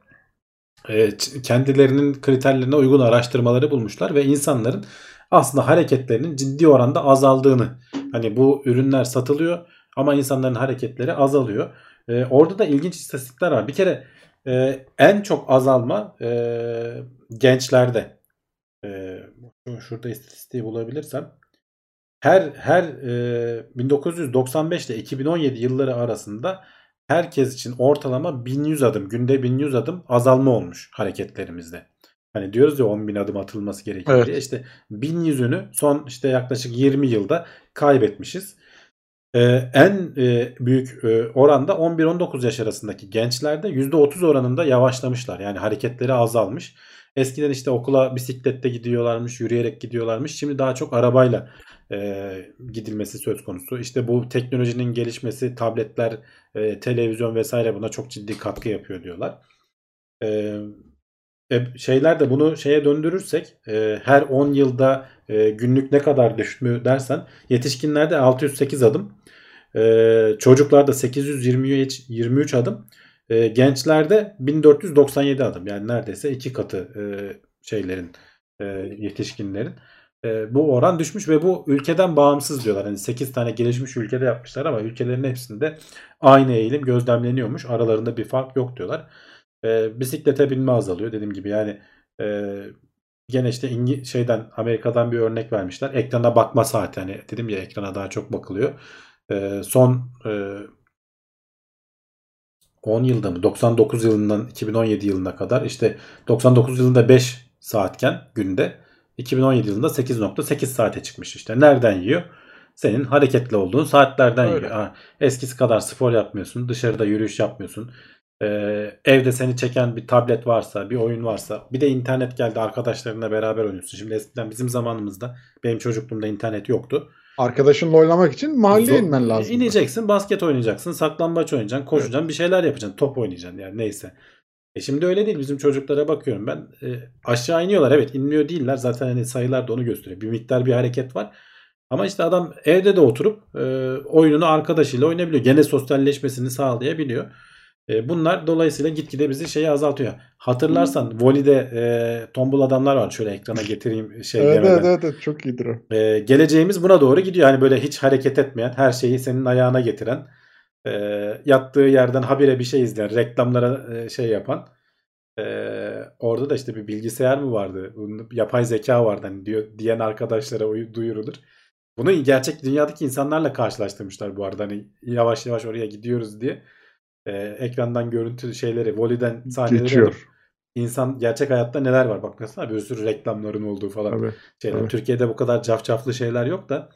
e, kendilerinin kriterlerine uygun araştırmaları bulmuşlar ve insanların aslında hareketlerinin ciddi oranda azaldığını hani bu ürünler satılıyor Ama insanların hareketleri azalıyor. E, orada da ilginç istatistikler var. Bir kere e, en çok azalma gençlerde. E, şurada istatistiği bulabilirsem. Her her e, 1995 ile 2017 yılları arasında herkes için ortalama 1100 adım, günde 1100 adım azalma olmuş hareketlerimizde. Hani diyoruz ya 10 bin adım atılması gerekiyor evet. diye. İşte 1100'ünü son işte yaklaşık 20 yılda kaybetmişiz. Ee, en e, büyük e, oranda 11-19 yaş arasındaki gençlerde %30 oranında yavaşlamışlar. Yani hareketleri azalmış. Eskiden işte okula bisiklette gidiyorlarmış, yürüyerek gidiyorlarmış. Şimdi daha çok arabayla e, gidilmesi söz konusu. İşte bu teknolojinin gelişmesi, tabletler, e, televizyon vesaire buna çok ciddi katkı yapıyor diyorlar. E, e, şeyler de bunu şeye döndürürsek e, her 10 yılda e, günlük ne kadar düşmü dersen yetişkinlerde 608 adım, e, çocuklarda 823 23 adım, e, gençlerde 1497 adım. Yani neredeyse iki katı e, şeylerin e, yetişkinlerin. E, bu oran düşmüş ve bu ülkeden bağımsız diyorlar. Hani 8 tane gelişmiş ülkede yapmışlar ama ülkelerin hepsinde aynı eğilim gözlemleniyormuş. Aralarında bir fark yok diyorlar. E, bisiklete binme azalıyor dediğim gibi yani e, gene işte İngi, şeyden Amerika'dan bir örnek vermişler. Ekrana bakma saati hani dedim ya ekrana daha çok bakılıyor. E, son e, 10 yılda mı 99 yılından 2017 yılına kadar işte 99 yılında 5 saatken günde 2017 yılında 8.8 saate çıkmış işte. Nereden yiyor? Senin hareketli olduğun saatlerden Öyle. yiyor. Ha, eskisi kadar spor yapmıyorsun. Dışarıda yürüyüş yapmıyorsun. Ee, evde seni çeken bir tablet varsa, bir oyun varsa, bir de internet geldi arkadaşlarınla beraber oynuyorsun. Şimdi eskiden bizim zamanımızda benim çocukluğumda internet yoktu. Arkadaşınla oynamak için mahalleye inmen lazım. İneceksin, basket oynayacaksın, saklambaç oynayacaksın, koşacaksın, evet. bir şeyler yapacaksın, top oynayacaksın yani neyse. E şimdi öyle değil. Bizim çocuklara bakıyorum ben. E, aşağı iniyorlar. Evet inmiyor değiller. Zaten hani sayılar da onu gösteriyor. Bir miktar bir hareket var. Ama işte adam evde de oturup e, oyununu arkadaşıyla oynayabiliyor. Gene sosyalleşmesini sağlayabiliyor. E, bunlar dolayısıyla gitgide bizi şeyi azaltıyor. Hatırlarsan voleyde e, tombul adamlar var. Şöyle ekrana getireyim şey evet, demeden. Evet, evet çok iyidir o. E, geleceğimiz buna doğru gidiyor. Hani böyle hiç hareket etmeyen, her şeyi senin ayağına getiren e, yattığı yerden habire bir şey izleyen, reklamlara e, şey yapan. E, orada da işte bir bilgisayar mı vardı? Yapay zeka vardı hani diyor, diyen arkadaşlara duyurulur. Bunu gerçek dünyadaki insanlarla karşılaştırmışlar bu arada. Hani yavaş yavaş oraya gidiyoruz diye. E, ekrandan görüntü şeyleri, voliden sahneleri Geçiyor. İnsan gerçek hayatta neler var? Bak mesela bir sürü reklamların olduğu falan tabii, şeyler. Tabii. Türkiye'de bu kadar cafcaflı şeyler yok da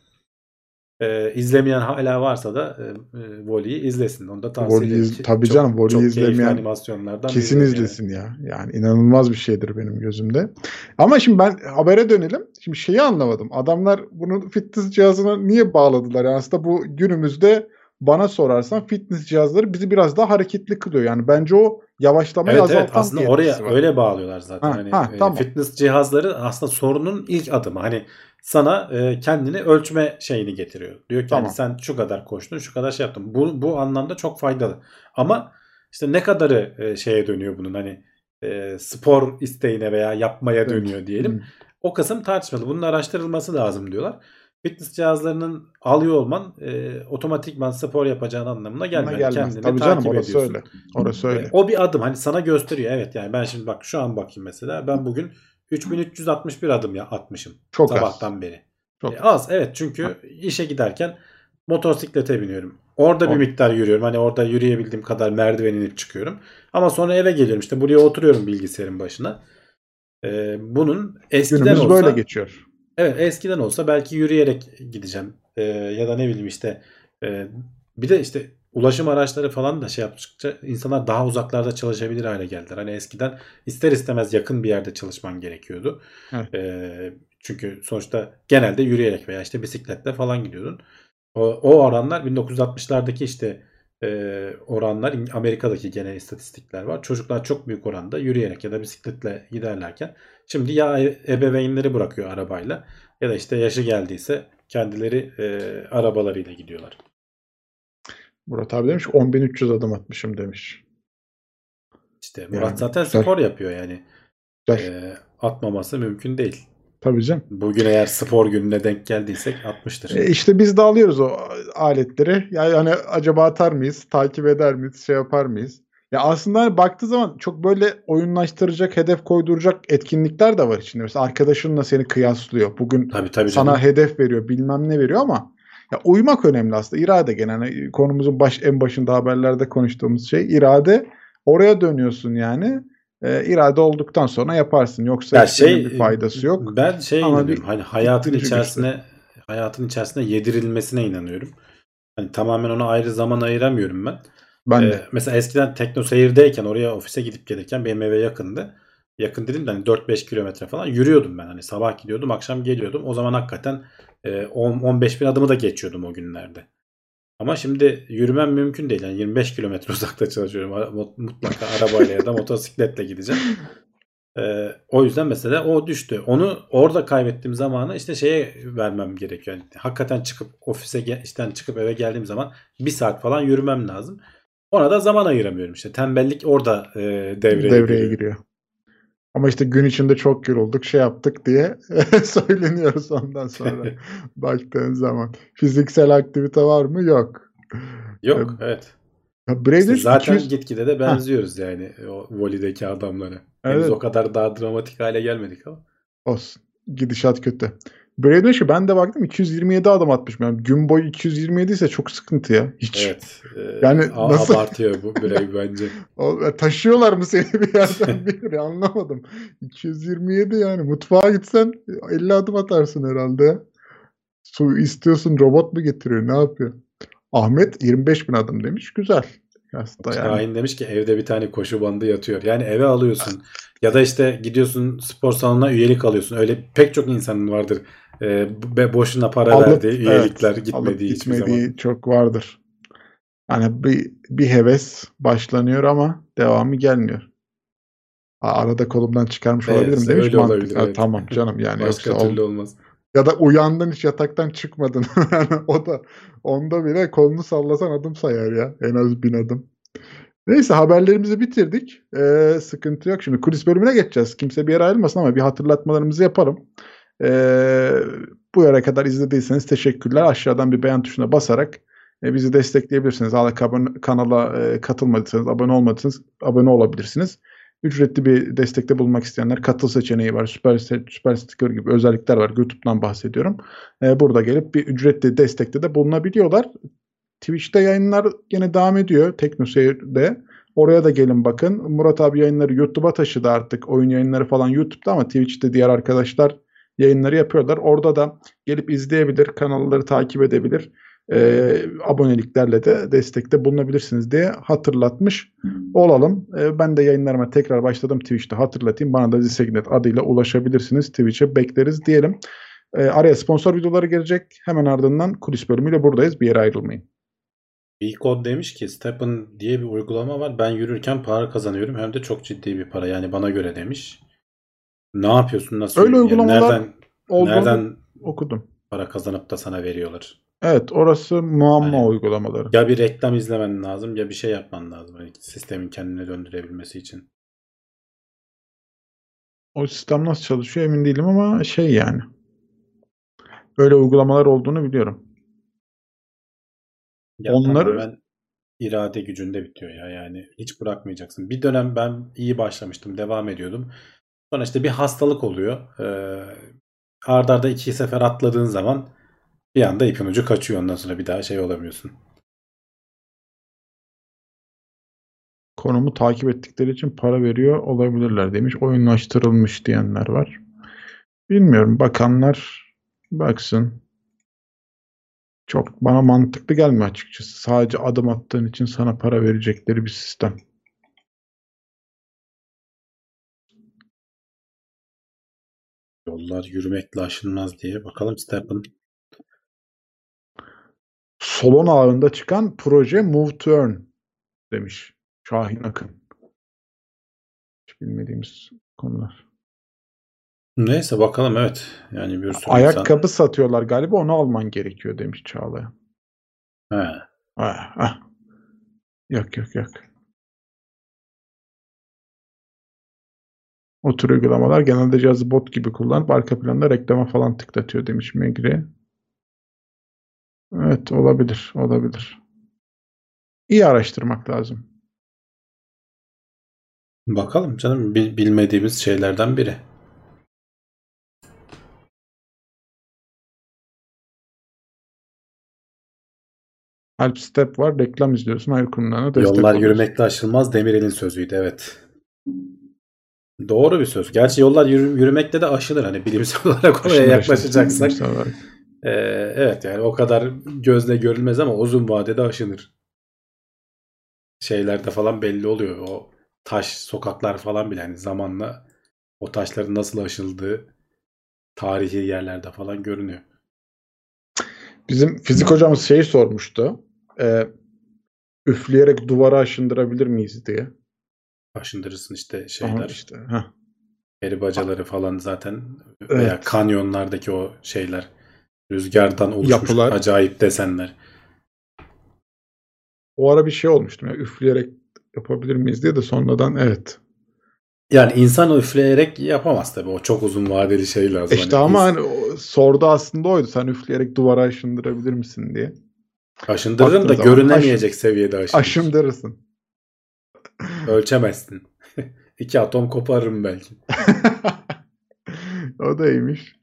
e, izlemeyen hala varsa da e, e, Voli'yi izlesin. Onu da tavsiye ederim. Iz, tabii çok, canım Voli'yi izlemeyen animasyonlardan kesin izlesin yani. ya. Yani inanılmaz bir şeydir benim gözümde. Ama şimdi ben habere dönelim. Şimdi şeyi anlamadım. Adamlar bunu fitness cihazına niye bağladılar? Yani aslında bu günümüzde bana sorarsan fitness cihazları bizi biraz daha hareketli kılıyor. Yani bence o yavaşlamayı evet, azaltan evet. aslında oraya var. öyle bağlıyorlar zaten. Ha, hani ha, e, tamam. fitness cihazları aslında sorunun ilk adımı. Hani sana e, kendini ölçme şeyini getiriyor. Diyor ki tamam. hani sen şu kadar koştun, şu kadar şey yaptın. Bu bu anlamda çok faydalı. Ama işte ne kadarı e, şeye dönüyor bunun hani e, spor isteğine veya yapmaya dönüyor diyelim. Hmm. O kısım tartışmalı. Bunun araştırılması lazım diyorlar. Fitness cihazlarının alıyor olman e, otomatikman spor yapacağın anlamına gelmiyor. Gelmez. Kendini Tabii canım orası ediyorsun. öyle. Orası öyle. E, o bir adım hani sana gösteriyor. Evet yani ben şimdi bak şu an bakayım mesela ben bugün 3361 adım ya atmışım Çok sabahtan az. beri. Çok e, az evet çünkü ha. işe giderken motosiklete biniyorum. Orada o. bir miktar yürüyorum. Hani orada yürüyebildiğim kadar merdiven inip çıkıyorum. Ama sonra eve geliyorum işte buraya oturuyorum bilgisayarın başına. Ee, bunun eskiden Günümüz olsa böyle geçiyor. Evet eskiden olsa belki yürüyerek gideceğim. Ee, ya da ne bileyim işte e, bir de işte ulaşım araçları falan da şey yaptıkça insanlar daha uzaklarda çalışabilir hale geldiler. Hani eskiden ister istemez yakın bir yerde çalışman gerekiyordu. Evet. E, çünkü sonuçta genelde yürüyerek veya işte bisikletle falan gidiyordun. O, o oranlar 1960'lardaki işte e, oranlar Amerika'daki genel istatistikler var. Çocuklar çok büyük oranda yürüyerek ya da bisikletle giderlerken şimdi ya e, ebeveynleri bırakıyor arabayla ya da işte yaşı geldiyse kendileri e, arabalarıyla gidiyorlar. Murat abi demiş 10.300 adım atmışım demiş. İşte Murat yani, zaten güzel. spor yapıyor yani. E, atmaması mümkün değil. Tabii canım. Bugün eğer spor gününe denk geldiysek 60'tır. E işte biz de alıyoruz o aletleri. Yani hani acaba atar mıyız? Takip eder miyiz? Şey yapar mıyız? Ya aslında hani baktığı zaman çok böyle oyunlaştıracak, hedef koyduracak etkinlikler de var içinde. Mesela arkadaşınla seni kıyaslıyor. Bugün tabii, tabii sana canım. hedef veriyor, bilmem ne veriyor ama ya uymak önemli aslında. İrade gene hani konumuzun baş en başında haberlerde konuştuğumuz şey irade. Oraya dönüyorsun yani. E, irade olduktan sonra yaparsın. Yoksa ya şey, bir faydası yok. Ben şey Ama inanıyorum. Hani hayatın içerisine işte. hayatın içerisine yedirilmesine inanıyorum. Hani tamamen ona ayrı zaman ayıramıyorum ben. Ben ee, de. Mesela eskiden Tekno Seyir'deyken oraya ofise gidip gelirken benim eve yakındı. Yakın dedim de hani 4-5 kilometre falan yürüyordum ben. Hani sabah gidiyordum akşam geliyordum. O zaman hakikaten 10-15 bin adımı da geçiyordum o günlerde. Ama şimdi yürümem mümkün değil. Yani 25 kilometre uzakta çalışıyorum. Mutlaka arabayla ya da motosikletle gideceğim. Ee, o yüzden mesela o düştü. Onu orada kaybettiğim zamanı işte şeye vermem gerekiyor. Yani hakikaten çıkıp ofise işten çıkıp eve geldiğim zaman bir saat falan yürümem lazım. Ona da zaman ayıramıyorum işte. Tembellik orada e, devreye, devreye giriyor. giriyor. Ama işte gün içinde çok yorulduk şey yaptık diye söyleniyoruz ondan sonra baktığın zaman. Fiziksel aktivite var mı? Yok. Yok evet. işte zaten 200... gitgide de benziyoruz ha. yani o volideki adamlara. Evet. Henüz o kadar daha dramatik hale gelmedik ama. Olsun. Gidişat kötü. Braden şu ben de baktım 227 adım atmış. Yani gün boyu 227 ise çok sıkıntı ya. Hiç. Evet. E, yani a- nasıl? Abartıyor bu Bray bence. o, e, taşıyorlar mı seni bir yerden bir anlamadım. 227 yani mutfağa gitsen 50 adım atarsın herhalde. Su istiyorsun robot mu getiriyor ne yapıyor? Ahmet 25 bin adım demiş. Güzel. Aslında yani. Şahin demiş ki evde bir tane koşu bandı yatıyor. Yani eve alıyorsun. Ya da işte gidiyorsun spor salonuna üyelik alıyorsun. Öyle pek çok insanın vardır. E, boşuna para alıp, verdiği üyelikler evet, gitmediği gitmediği zaman. çok vardır. Yani bir, bir heves başlanıyor ama devamı gelmiyor. Arada kolumdan çıkarmış evet, olabilirim demiş. Öyle olabilir, evet. Tamam canım yani Başka yoksa türlü ol... olmaz. Ya da uyandın hiç yataktan çıkmadın. yani o da onda bile kolunu sallasan adım sayar ya. En az bin adım. Neyse haberlerimizi bitirdik. Ee, sıkıntı yok. Şimdi kulis bölümüne geçeceğiz. Kimse bir yere ayrılmasın ama bir hatırlatmalarımızı yapalım. Ee, bu yere kadar izlediyseniz teşekkürler. Aşağıdan bir beğen tuşuna basarak e, bizi destekleyebilirsiniz. Hala kanala e, katılmadıysanız, abone olmadıysanız abone olabilirsiniz. Ücretli bir destekte bulunmak isteyenler katıl seçeneği var. Süper, süper sticker gibi özellikler var. YouTube'dan bahsediyorum. Ee, burada gelip bir ücretli destekte de bulunabiliyorlar. Twitch'te yayınlar yine devam ediyor. Teknoseyir'de. Oraya da gelin bakın. Murat abi yayınları YouTube'a taşıdı artık. Oyun yayınları falan YouTube'da ama Twitch'te diğer arkadaşlar yayınları yapıyorlar. Orada da gelip izleyebilir, kanalları takip edebilir. E, aboneliklerle de destekte bulunabilirsiniz diye hatırlatmış olalım. E, ben de yayınlarıma tekrar başladım Twitch'te hatırlatayım. Bana da Zisegnet adıyla ulaşabilirsiniz. Twitch'e bekleriz diyelim. E, araya sponsor videoları gelecek. Hemen ardından kulis bölümüyle buradayız. Bir yere ayrılmayın. Bcode demiş ki Stepen diye bir uygulama var. Ben yürürken para kazanıyorum. Hem de çok ciddi bir para. Yani bana göre demiş. Ne yapıyorsun? Nasıl? Öyle uygulamalar nereden, nereden okudum. Para kazanıp da sana veriyorlar. Evet orası muamma yani, uygulamaları. Ya bir reklam izlemen lazım ya bir şey yapman lazım. Yani sistemin kendine döndürebilmesi için. O sistem nasıl çalışıyor emin değilim ama şey yani. Öyle uygulamalar olduğunu biliyorum. Ya Onları ben irade gücünde bitiyor ya yani hiç bırakmayacaksın. Bir dönem ben iyi başlamıştım, devam ediyordum. Sonra işte bir hastalık oluyor. Ee, ardarda arda iki sefer atladığın zaman bir anda ipin ucu kaçıyor. Ondan sonra bir daha şey olamıyorsun. Konumu takip ettikleri için para veriyor olabilirler demiş. Oyunlaştırılmış diyenler var. Bilmiyorum. Bakanlar baksın. Çok bana mantıklı gelmiyor açıkçası. Sadece adım attığın için sana para verecekleri bir sistem. Yollar yürümekle aşılmaz diye. Bakalım Stephen. Solon ağında çıkan proje Move to Earn demiş Şahin Akın. Hiç bilmediğimiz konular. Neyse bakalım evet. Yani bir sürü Ayakkabı insan... satıyorlar galiba onu alman gerekiyor demiş Çağlayan. He. Ha, ha. Yok yok yok. O tür uygulamalar genelde cihazı bot gibi kullanıp arka planda reklama falan tıklatıyor demiş Megri. Evet olabilir, olabilir. İyi araştırmak lazım. Bakalım canım bilmediğimiz şeylerden biri. Help Step var. Reklam izliyorsun. Hayır kurumlarına destek Yollar oluyorsun. yürümekte aşılmaz Demirel'in sözüydü. Evet. Doğru bir söz. Gerçi yollar yürü, yürümekte de aşılır. Hani bilimsel olarak oraya yaklaşacaksak. Ee, evet yani o kadar gözle görülmez ama uzun vadede aşınır. Şeylerde falan belli oluyor. O taş sokaklar falan bile hani zamanla o taşların nasıl aşıldığı tarihi yerlerde falan görünüyor. Bizim fizik hocamız şeyi sormuştu. E, üfleyerek duvara aşındırabilir miyiz diye. Aşındırırsın işte şeyler. Aha işte. Heh. Peri bacaları falan zaten evet. veya kanyonlardaki o şeyler. Rüzgardan oluşmuş Yapılar. acayip desenler. O ara bir şey olmuştu. Yani üfleyerek yapabilir miyiz diye de sonradan evet. Yani insan üfleyerek yapamaz tabii. O çok uzun vadeli şey lazım. İşte hani ama hani sordu aslında oydu. Sen üfleyerek duvara aşındırabilir misin diye. Aşındırırım da zaman, görünemeyecek aş, seviyede aşındır. Aşındırırsın. Ölçemezsin. İki atom koparırım belki. o da iyiymiş.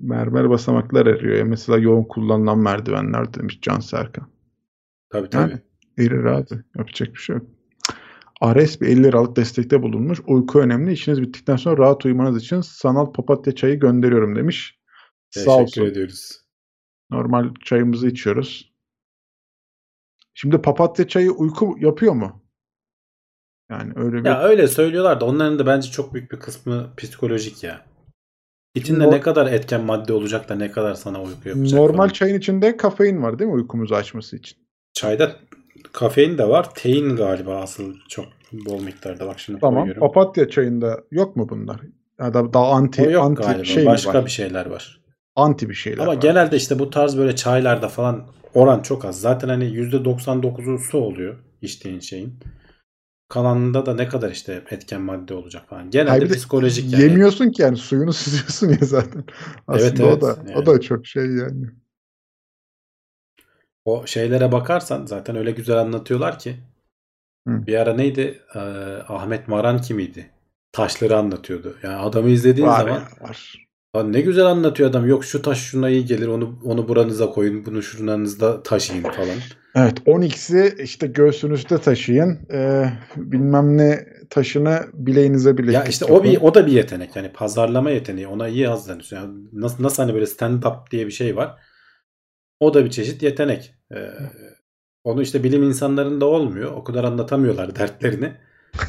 Mermer basamaklar eriyor. Ya mesela yoğun kullanılan merdivenler demiş Can Serkan. Tabii tabii. Yani, erir abi. Yapacak bir şey yok. Ares bir 50 liralık destekte bulunmuş. Uyku önemli. İşiniz bittikten sonra rahat uyumanız için sanal papatya çayı gönderiyorum demiş. Teşekkür Sağ olsun. ediyoruz. Normal çayımızı içiyoruz. Şimdi papatya çayı uyku yapıyor mu? Yani öyle bir... Ya öyle söylüyorlar da onların da bence çok büyük bir kısmı psikolojik ya. İçinde Nor- ne kadar etken madde olacak da ne kadar sana uyku yapacak. Normal falan. çayın içinde kafein var değil mi uykumuzu açması için? Çayda kafein de var. Tein galiba asıl çok bol miktarda. Bak şimdi tamam. koyuyorum. Papatya çayında yok mu bunlar? Ya da daha anti o yok anti galiba. şey Başka var? bir şeyler var. Anti bir şeyler Ama var. genelde işte bu tarz böyle çaylarda falan oran çok az. Zaten hani %99'u su oluyor içtiğin şeyin. Kalanında da ne kadar işte etken madde olacak falan. Genelde Hayır, psikolojik yani. Yemiyorsun ki yani suyunu süzüyorsun ya zaten. Aslında evet, evet, o da yani. o da çok şey yani. O şeylere bakarsan zaten öyle güzel anlatıyorlar ki. Hı. Bir ara neydi? Ee, Ahmet Maran kimiydi? Taşları anlatıyordu. Yani adamı izlediğin var zaman ya, var. Lan ne güzel anlatıyor adam. Yok şu taş şuna iyi gelir. Onu onu buranıza koyun. Bunu şuranızda taşıyın falan. Evet 10x'i işte göğsünüzde taşıyın. Ee, bilmem ne taşını bileğinize bileklik Ya işte yapın. o bir o da bir yetenek. Yani pazarlama yeteneği. Ona iyi hazırlanıyorsun. Yani nasıl, nasıl hani böyle stand up diye bir şey var. O da bir çeşit yetenek. Ee, onu işte bilim insanlarında olmuyor. O kadar anlatamıyorlar dertlerini.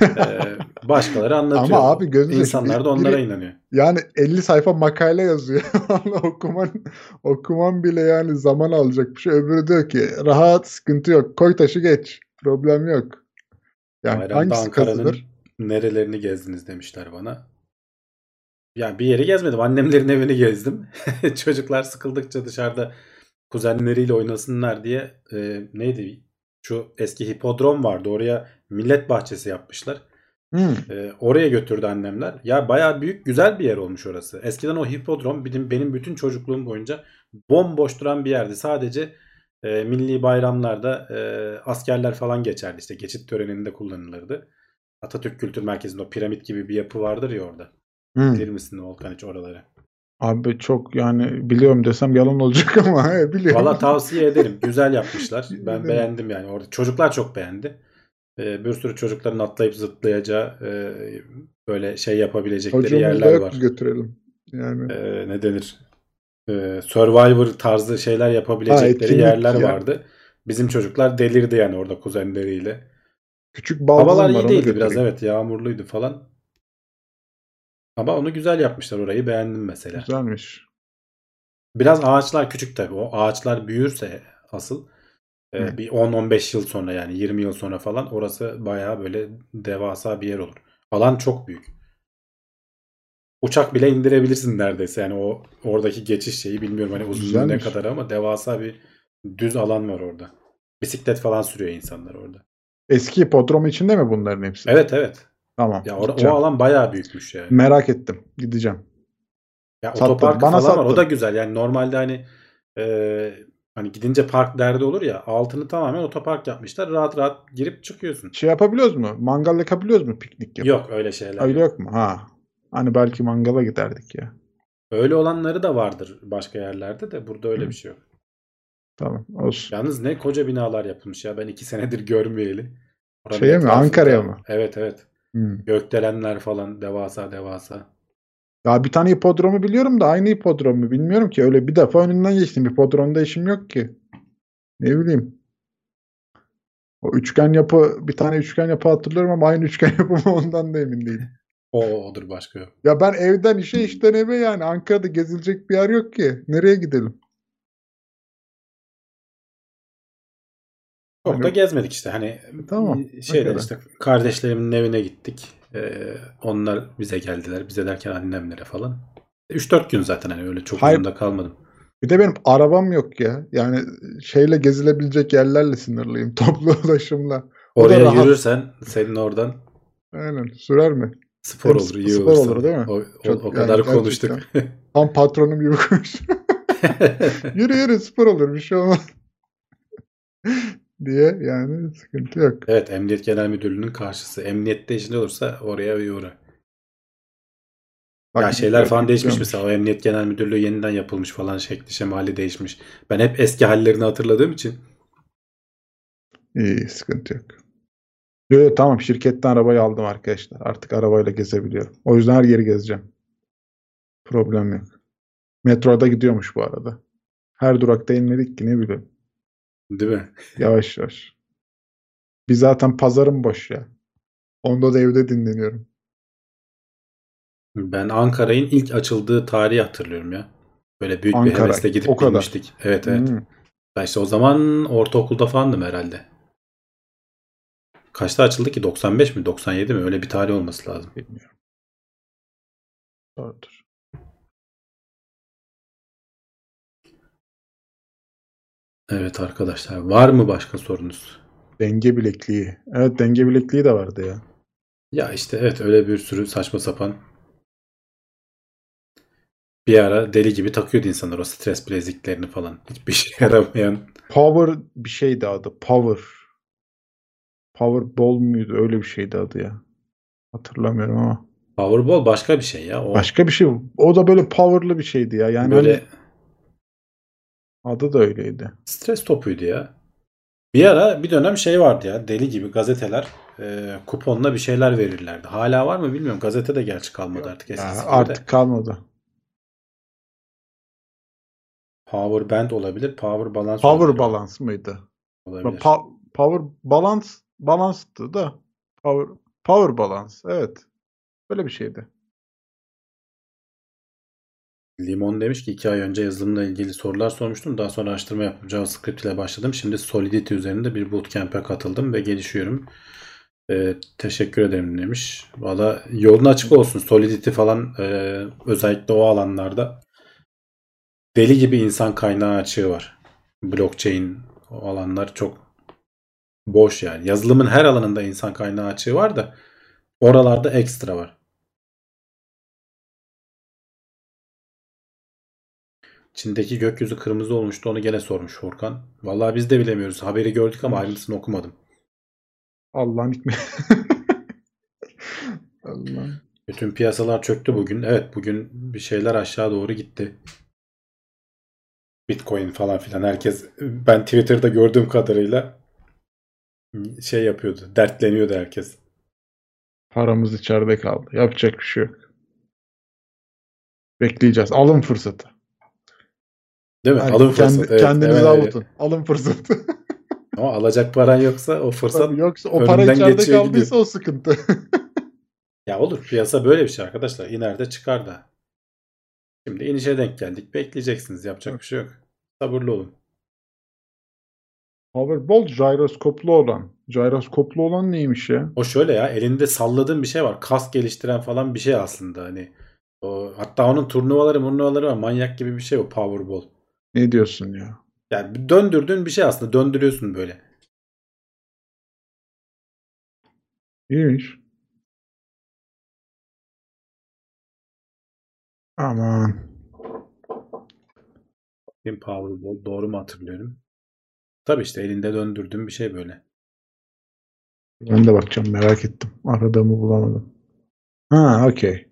Ee, başkaları anlatıyor. Ama abi gözünüzü İnsanlar da onlara biri, inanıyor. Yani 50 sayfa makale yazıyor. okuman okuman bile yani zaman alacak bir şey. Öbürü diyor ki rahat sıkıntı yok. Koy taşı geç. Problem yok. Yani Bayramda hangisi nerelerini gezdiniz demişler bana. Yani bir yeri gezmedim. Annemlerin evini gezdim. Çocuklar sıkıldıkça dışarıda kuzenleriyle oynasınlar diye e, neydi şu eski hipodrom vardı oraya millet bahçesi yapmışlar. Hmm. E, oraya götürdü annemler. Ya baya büyük güzel bir yer olmuş orası. Eskiden o hipodrom benim, benim bütün çocukluğum boyunca bomboş duran bir yerdi. Sadece e, milli bayramlarda e, askerler falan geçerdi. İşte geçit töreninde kullanılırdı. Atatürk Kültür Merkezi'nde o piramit gibi bir yapı vardır ya orada. Hmm. Bilir misin Volkan hiç oraları? Abi çok yani biliyorum desem yalan olacak ama biliyorum. Valla tavsiye ederim. Güzel yapmışlar. Ben beğendim yani orada. Çocuklar çok beğendi. Bir sürü çocukların atlayıp zıplayacağı e, böyle şey yapabilecekleri Hocamız yerler var. götürelim. Yani. Ee, ne denir? Ee, Survivor tarzı şeyler yapabilecekleri ha, yerler ya. vardı. Bizim çocuklar delirdi yani orada kuzenleriyle. Küçük Havalar iyi değildi biraz evet yağmurluydu falan. Ama onu güzel yapmışlar orayı beğendim mesela. Güzelmiş. Biraz ağaçlar küçük tabii. O ağaçlar büyürse asıl e, bir 10-15 yıl sonra yani 20 yıl sonra falan orası bayağı böyle devasa bir yer olur. Alan çok büyük. Uçak bile indirebilirsin neredeyse. Yani o oradaki geçiş şeyi bilmiyorum hani uzunluğu ne kadar ama devasa bir düz alan var orada. Bisiklet falan sürüyor insanlar orada. Eski hipodrom içinde mi bunların hepsi? Evet evet. Tamam. Ya or- o alan bayağı büyükmüş yani. Merak ettim. Gideceğim. Ya Sattın. otoparkı Bana falan sattın. var. O da güzel. Yani normalde hani e, hani gidince park derdi olur ya. Altını tamamen otopark yapmışlar. Rahat rahat girip çıkıyorsun. Şey yapabiliyoruz mu? Mangal yakabiliyoruz mu piknik yapıp? Yok öyle şeyler. Öyle yok mu? Ha. Hani belki mangala giderdik ya. Öyle olanları da vardır başka yerlerde de burada öyle Hı. bir şey yok. Tamam olsun. Yalnız ne koca binalar yapılmış ya ben iki senedir görmeyeli. Oranın Şeye mi Ankara'ya mı? Evet evet. Hmm. Gökdelenler falan devasa devasa. Ya bir tane hipodromu biliyorum da aynı hipodromu bilmiyorum ki. Öyle bir defa önünden geçtim. Hipodromda işim yok ki. Ne bileyim. O üçgen yapı bir tane üçgen yapı hatırlıyorum ama aynı üçgen yapı mı ondan da emin değilim. O odur başka. Ya ben evden işe işten eve yani Ankara'da gezilecek bir yer yok ki. Nereye gidelim? Çok hani, da gezmedik işte. Hani tamam. Şeyler işte kardeşlerimin evine gittik. Ee, onlar bize geldiler. Bize derken annemlere falan. 3-4 gün zaten hani öyle çok Hayır. uzun kalmadım. Bir de benim arabam yok ya. Yani şeyle gezilebilecek yerlerle sınırlıyım. Toplu ulaşımla. Oraya yürürsen senin oradan Aynen. Sürer mi? Spor Hem olur, iyi spor olur değil mi? O, Çok, o kadar yani konuştuk. Tam patronum gibi konuştum. yürü yürü spor olur bir şey olmaz. Diye yani sıkıntı yok. Evet Emniyet Genel Müdürlüğü'nün karşısı. Emniyette işin olursa oraya bir uğra. Bak, ya şeyler falan değişmiş mesela o Emniyet Genel Müdürlüğü yeniden yapılmış falan şekli şemali değişmiş. Ben hep eski hallerini hatırladığım için. İyi sıkıntı yok. Yok tamam şirketten arabayı aldım arkadaşlar. Artık arabayla gezebiliyorum. O yüzden her yeri gezeceğim. Problem yok. Metroda gidiyormuş bu arada. Her durakta inmedik ki ne bileyim. Değil mi? Yavaş yavaş. Bir zaten pazarım boş ya. Onda da evde dinleniyorum. Ben Ankara'nın ilk açıldığı tarihi hatırlıyorum ya. Böyle büyük Ankara, bir hevesle gidip o kadar. binmiştik. Evet evet. Hmm. Ben işte o zaman ortaokulda falandım herhalde. Kaçta açıldı ki? 95 mi? 97 mi? Öyle bir tarih olması lazım. Bilmiyorum. Doğrudur. Evet arkadaşlar. Var mı başka sorunuz? Denge bilekliği. Evet denge bilekliği de vardı ya. Ya işte evet öyle bir sürü saçma sapan bir ara deli gibi takıyordu insanlar o stres bileziklerini falan. Hiçbir şey yaramayan. Power bir şeydi adı. Power. Powerball muydu? Öyle bir şeydi adı ya. Hatırlamıyorum ama. Powerball başka bir şey ya. O... Başka bir şey. O da böyle powerlı bir şeydi ya. Yani böyle hani... adı da öyleydi. Stres topuydu ya. Bir ara bir dönem şey vardı ya. Deli gibi gazeteler e, kuponla bir şeyler verirlerdi. Hala var mı bilmiyorum. Gazete de gerçi kalmadı artık eskisi ya, Artık kalmadı. Power Band olabilir. Power Balance Power olabilir. Balance mıydı? Olabilir. Pa- power Balance Balance'tı da. Power, power Balance. Evet. Böyle bir şeydi. Limon demiş ki iki ay önce yazılımla ilgili sorular sormuştum. Daha sonra araştırma yapıp JavaScript ile başladım. Şimdi Solidity üzerinde bir bootcamp'e katıldım ve gelişiyorum. Ee, teşekkür ederim demiş. Valla yolun açık olsun. Solidity falan e, özellikle o alanlarda deli gibi insan kaynağı açığı var. Blockchain o alanlar çok boş yani. Yazılımın her alanında insan kaynağı açığı var da oralarda ekstra var. Çin'deki gökyüzü kırmızı olmuştu. Onu gene sormuş Furkan. Vallahi biz de bilemiyoruz. Haberi gördük ama ayrıntısını okumadım. Allah'ın hikmeti. Allah. Bütün piyasalar çöktü bugün. Evet bugün bir şeyler aşağı doğru gitti. Bitcoin falan filan herkes ben Twitter'da gördüğüm kadarıyla şey yapıyordu. Dertleniyordu herkes. Paramız içeride kaldı. Yapacak bir şey yok. Bekleyeceğiz. Alın fırsatı. Değil mi? Yani Alın fırsatı. evet, kendinizi evet, avutun. Evet. Alın fırsatı. Ama alacak paran yoksa o fırsat Tabii yoksa o para içeride kaldıysa gidiyor. o sıkıntı. ya olur. Piyasa böyle bir şey arkadaşlar. İner de çıkar da. Şimdi inişe denk geldik. Bekleyeceksiniz. Yapacak bir şey yok. Sabırlı olun. Powerball gyroskoplu olan. Gyroskoplu olan neymiş ya? O şöyle ya elinde salladığın bir şey var. Kas geliştiren falan bir şey aslında. Hani o, hatta onun turnuvaları turnuvaları var. Manyak gibi bir şey o Powerball. Ne diyorsun ya? Yani döndürdüğün bir şey aslında. Döndürüyorsun böyle. İyiymiş. Aman. Bakayım Powerball doğru mu hatırlıyorum? Tabii işte elinde döndürdüğüm bir şey böyle. Ben de bakacağım merak ettim. Aradığımı bulamadım. Ha okey.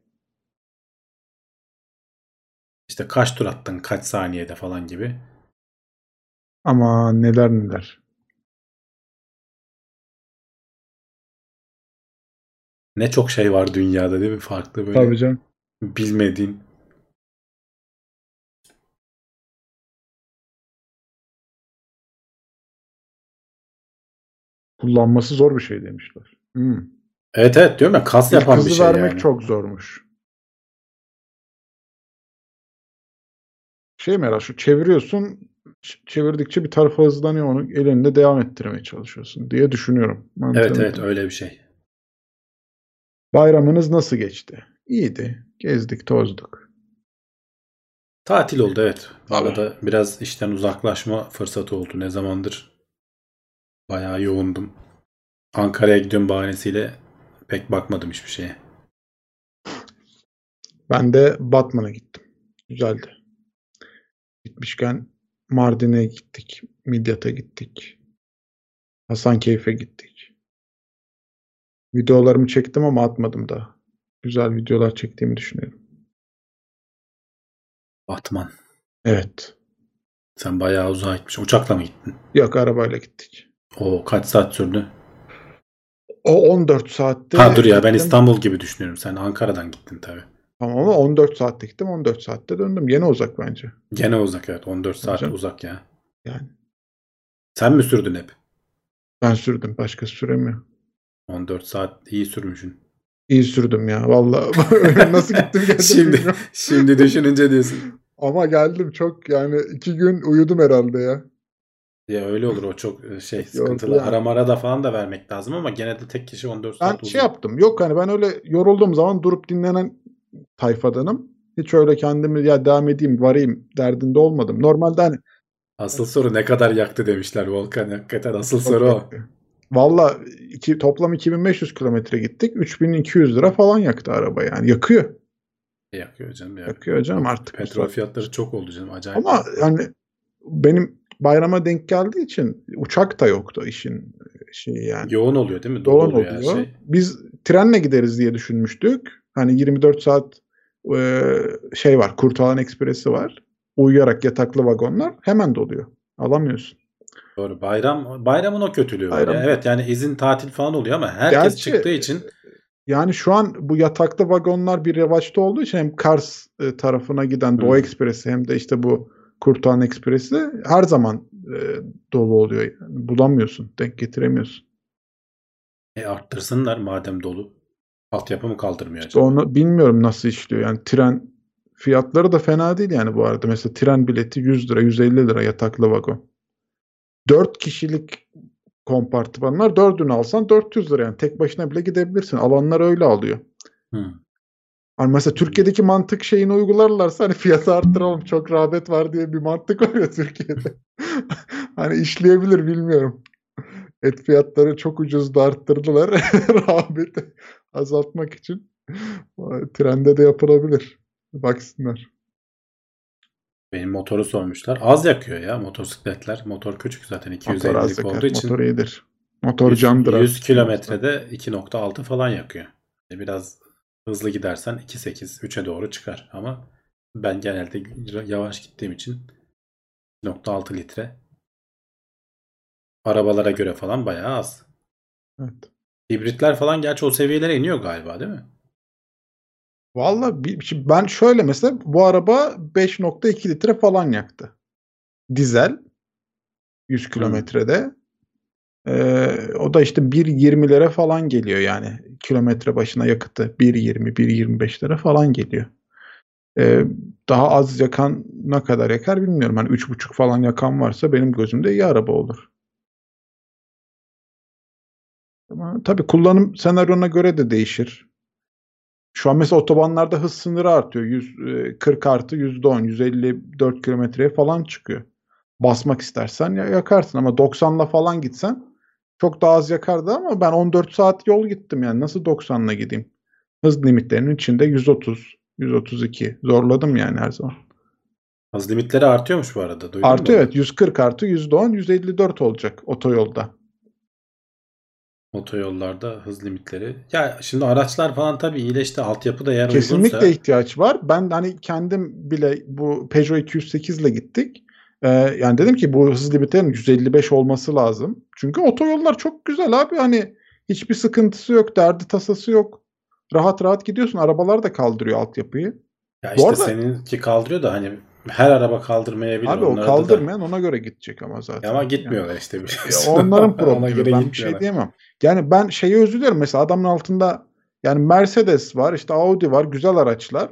İşte kaç tur attın kaç saniyede falan gibi. Ama neler neler. Ne çok şey var dünyada değil mi? Farklı böyle. Tabii canım. Bilmediğin. Kullanması zor bir şey demişler. Hmm. Evet evet diyorum ya kas yapan bir şey vermek yani. çok zormuş. Şey merak şu çeviriyorsun çevirdikçe bir tarafa hızlanıyor onu elinde devam ettirmeye çalışıyorsun diye düşünüyorum. Evet Mantığını- evet öyle bir şey. Bayramınız nasıl geçti? İyiydi. Gezdik, tozduk. Tatil oldu evet. Bu Tabii. arada biraz işten uzaklaşma fırsatı oldu. Ne zamandır bayağı yoğundum. Ankara'ya gidiyorum bahanesiyle pek bakmadım hiçbir şeye. Ben de Batman'a gittim. Güzeldi. Gitmişken Mardin'e gittik. Midyat'a gittik. Hasankeyf'e gittik. Videolarımı çektim ama atmadım daha. Güzel videolar çektiğimi düşünüyorum. Batman. Evet. Sen bayağı uzağa gitmişsin. Uçakla mı gittin? Yok arabayla gittik. O kaç saat sürdü? O 14 saatte Ha dur ya ben gittim. İstanbul gibi düşünüyorum. Sen Ankara'dan gittin tabii. Tamam ama 14 saatte gittim 14 saatte döndüm. Yine uzak bence. Gene uzak evet. 14 saat Canım. uzak ya. Yani Sen mi sürdün hep? ben sürdüm. Başkası süremiyor. 14 saat iyi sürmüşsün. İyi sürdüm ya. Vallahi nasıl gittim geldim Şimdi bilmiyorum. şimdi düşününce diyorsun. Ama geldim çok yani iki gün uyudum herhalde ya. Ya öyle olur o çok e, şey sıkıntılı. yani. Ara mara da falan da vermek lazım ama gene de tek kişi 14 Ben saat şey uzun. yaptım. Yok hani ben öyle yorulduğum zaman durup dinlenen tayfadanım. Hiç öyle kendimi ya devam edeyim varayım derdinde olmadım. Normalde hani Asıl soru ne kadar yaktı demişler Volkan. Hakikaten asıl soru o. Valla iki, toplam 2500 kilometre gittik. 3200 lira falan yaktı araba yani. Yakıyor. Yakıyor canım ya. Yakıyor canım artık. Petrol fiyatları çok oldu canım acayip. Ama yani benim bayrama denk geldiği için uçak da yoktu işin şeyi yani. Yoğun oluyor değil mi? Dolu Dolan oluyor oluyor. şey. Biz trenle gideriz diye düşünmüştük. Hani 24 saat e, şey var. Kurtalan Ekspresi var. Uyuyarak yataklı vagonlar hemen doluyor. Alamıyorsun. Doğru. Bayram bayramın o kötülüğü. Bayram. Ya. Evet yani izin tatil falan oluyor ama herkes Gerçi- çıktığı için Yani şu an bu yataklı vagonlar bir revaçta olduğu için hem Kars e, tarafına giden Doğu Hı. Ekspresi hem de işte bu Kurtalan Ekspresi her zaman e, dolu oluyor. Yani bulamıyorsun, denk getiremiyorsun. e, arttırsınlar madem dolu. Altyapı mı kaldırmıyor acaba? onu bilmiyorum nasıl işliyor. Yani tren fiyatları da fena değil yani bu arada. Mesela tren bileti 100 lira, 150 lira yataklı vagon. 4 kişilik kompartımanlar 4'ünü alsan 400 lira yani. Tek başına bile gidebilirsin. Alanlar öyle alıyor. Hı. Hani mesela Türkiye'deki mantık şeyini uygularlarsa hani fiyatı arttıralım çok rağbet var diye bir mantık var ya Türkiye'de. hani işleyebilir bilmiyorum. Et fiyatları çok ucuzda arttırdılar. Rağbeti azaltmak için. Trende de yapılabilir. Baksınlar. Benim motoru sormuşlar. Az yakıyor ya motosikletler. Motor küçük zaten Motor az 250'lik yakar. olduğu için. Motor iyidir. Motor 100, candır. 100 kilometrede 2.6 falan yakıyor. E, Biraz hızlı gidersen 2.8 3'e doğru çıkar ama ben genelde yavaş gittiğim için 2.6 litre arabalara göre falan bayağı az. Evet. Hibritler falan gerçi o seviyelere iniyor galiba değil mi? Valla ben şöyle mesela bu araba 5.2 litre falan yaktı. Dizel 100 kilometrede. Ee, o da işte 1.20'lere falan geliyor yani. Kilometre başına yakıtı 1.20, 1.25 lira falan geliyor. Ee, daha az yakan ne kadar yakar bilmiyorum. Hani 3.5 falan yakan varsa benim gözümde iyi araba olur. Ama tabii kullanım senaryona göre de değişir. Şu an mesela otobanlarda hız sınırı artıyor. 100, e, 40 artı %10, 154 kilometreye falan çıkıyor. Basmak istersen ya- yakarsın ama 90'la falan gitsen çok daha az yakardı ama ben 14 saat yol gittim yani nasıl 90'la gideyim? Hız limitlerinin içinde 130, 132. Zorladım yani her zaman. Hız limitleri artıyormuş bu arada. Duydun Artıyor mu? evet. 140 artı %10 154 olacak otoyolda. Otoyollarda hız limitleri. Ya şimdi araçlar falan tabii iyileşti. Altyapı da yer Kesinlikle uygunsa. ihtiyaç var. Ben hani kendim bile bu Peugeot 208 ile gittik. Ee, yani dedim ki bu hız limitlerinin 155 olması lazım. Çünkü otoyollar çok güzel abi. Hani hiçbir sıkıntısı yok, derdi tasası yok. Rahat rahat gidiyorsun. Arabalar da kaldırıyor altyapıyı. Ya Bu işte arada- seninki kaldırıyor da hani her araba kaldırmayabilir. Abi o Onlarda da- kaldırmayan ona göre gidecek ama zaten. Ama gitmiyorlar işte. Bir Ya onların problemi. Ben bir şey diyemem. Yani ben şeyi üzülüyorum. Mesela adamın altında yani Mercedes var, işte Audi var, güzel araçlar.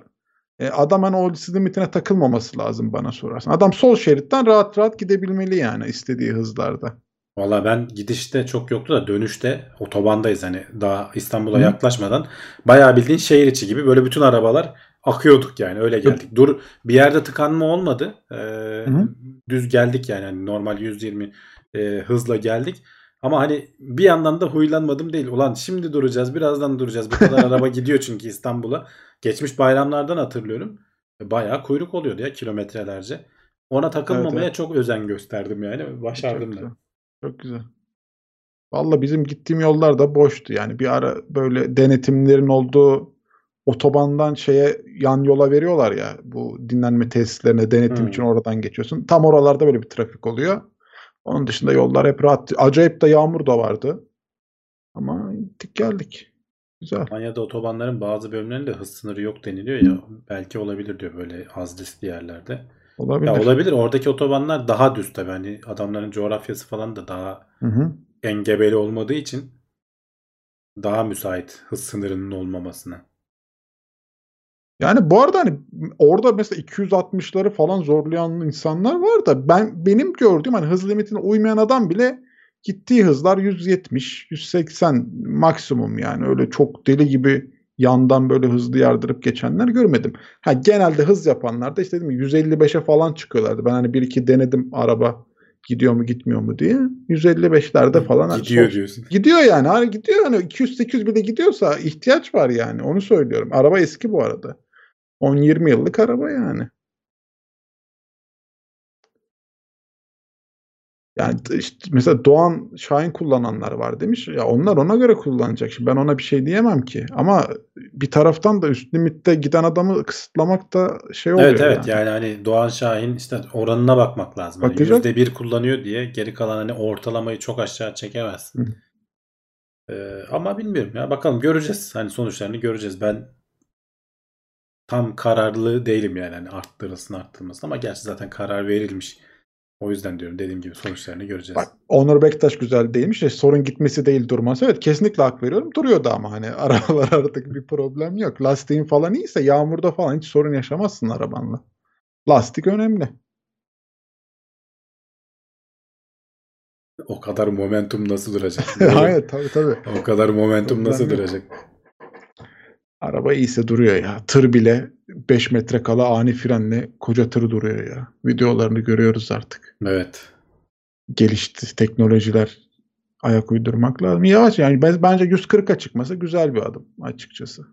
E, adam hani o limitine takılmaması lazım bana sorarsan. Adam sol şeritten rahat rahat gidebilmeli yani istediği hızlarda. Valla ben gidişte çok yoktu da dönüşte otobandayız hani daha İstanbul'a Hı. yaklaşmadan bayağı bildiğin şehir içi gibi böyle bütün arabalar akıyorduk yani öyle geldik. Dur bir yerde tıkanma olmadı. Ee, hı. düz geldik yani hani normal 120 e, hızla geldik. Ama hani bir yandan da huylanmadım değil. Ulan şimdi duracağız birazdan duracağız. Bu kadar araba gidiyor çünkü İstanbul'a. Geçmiş bayramlardan hatırlıyorum. Bayağı kuyruk oluyordu ya kilometrelerce. Ona takılmamaya evet. çok özen gösterdim yani. Başardım Çok da. güzel. Çok güzel. Valla bizim gittiğim yollar da boştu. Yani bir ara böyle denetimlerin olduğu otobandan şeye yan yola veriyorlar ya bu dinlenme tesislerine denetim Hmm. için oradan geçiyorsun. Tam oralarda böyle bir trafik oluyor. Onun dışında yollar hep rahat. Acayip de yağmur da vardı. Ama gittik geldik. Güzel. Almanya'da otobanların bazı bölümlerinde hız sınırı yok deniliyor ya. Belki olabilir diyor böyle az riskli yerlerde. Olabilir. Ya olabilir. Oradaki otobanlar daha düz tabii. Hani adamların coğrafyası falan da daha Hı hı. engebeli olmadığı için daha müsait hız sınırının olmamasına. Yani bu arada hani orada mesela 260'ları falan zorlayan insanlar var da ben benim gördüğüm hani hız limitine uymayan adam bile gittiği hızlar 170, 180 maksimum yani öyle çok deli gibi yandan böyle hızlı yardırıp geçenler görmedim. Ha genelde hız yapanlar da işte dedim ya, 155'e falan çıkıyorlardı. Ben hani bir iki denedim araba gidiyor mu gitmiyor mu diye. 155'lerde falan hani Gidiyor diyorsun. Gidiyor yani. Hani gidiyor hani 200-800 bile gidiyorsa ihtiyaç var yani. Onu söylüyorum. Araba eski bu arada. 10-20 yıllık araba yani. Yani işte mesela Doğan Şahin kullananlar var demiş. Ya onlar ona göre kullanacak. Şimdi ben ona bir şey diyemem ki. Ama bir taraftan da üst limitte giden adamı kısıtlamak da şey oluyor Evet evet yani. yani hani Doğan Şahin işte oranına bakmak lazım. Hani Bakacak. %1 kullanıyor diye geri kalan hani ortalamayı çok aşağı çekemezsin. Ee, ama bilmiyorum ya bakalım göreceğiz. Hani sonuçlarını göreceğiz. Ben tam kararlı değilim yani hani arttırılsın arttırılmasın ama gerçi zaten karar verilmiş. O yüzden diyorum dediğim gibi sonuçlarını göreceğiz. Bak Onur Bektaş güzel değilmiş. de sorun gitmesi değil durması. Evet kesinlikle hak veriyorum. Duruyordu ama hani arabalar artık bir problem yok. Lastiğin falan iyiyse yağmurda falan hiç sorun yaşamazsın arabanla. Lastik önemli. O kadar momentum nasıl duracak? Hayır tabii tabii. o kadar momentum nasıl yok. duracak? Araba iyiyse duruyor ya. Tır bile 5 metre kala ani frenle koca tır duruyor ya. Videolarını görüyoruz artık. Evet. Gelişti teknolojiler ayak uydurmak lazım. Yavaş yani ben, bence 140'a çıkması güzel bir adım açıkçası.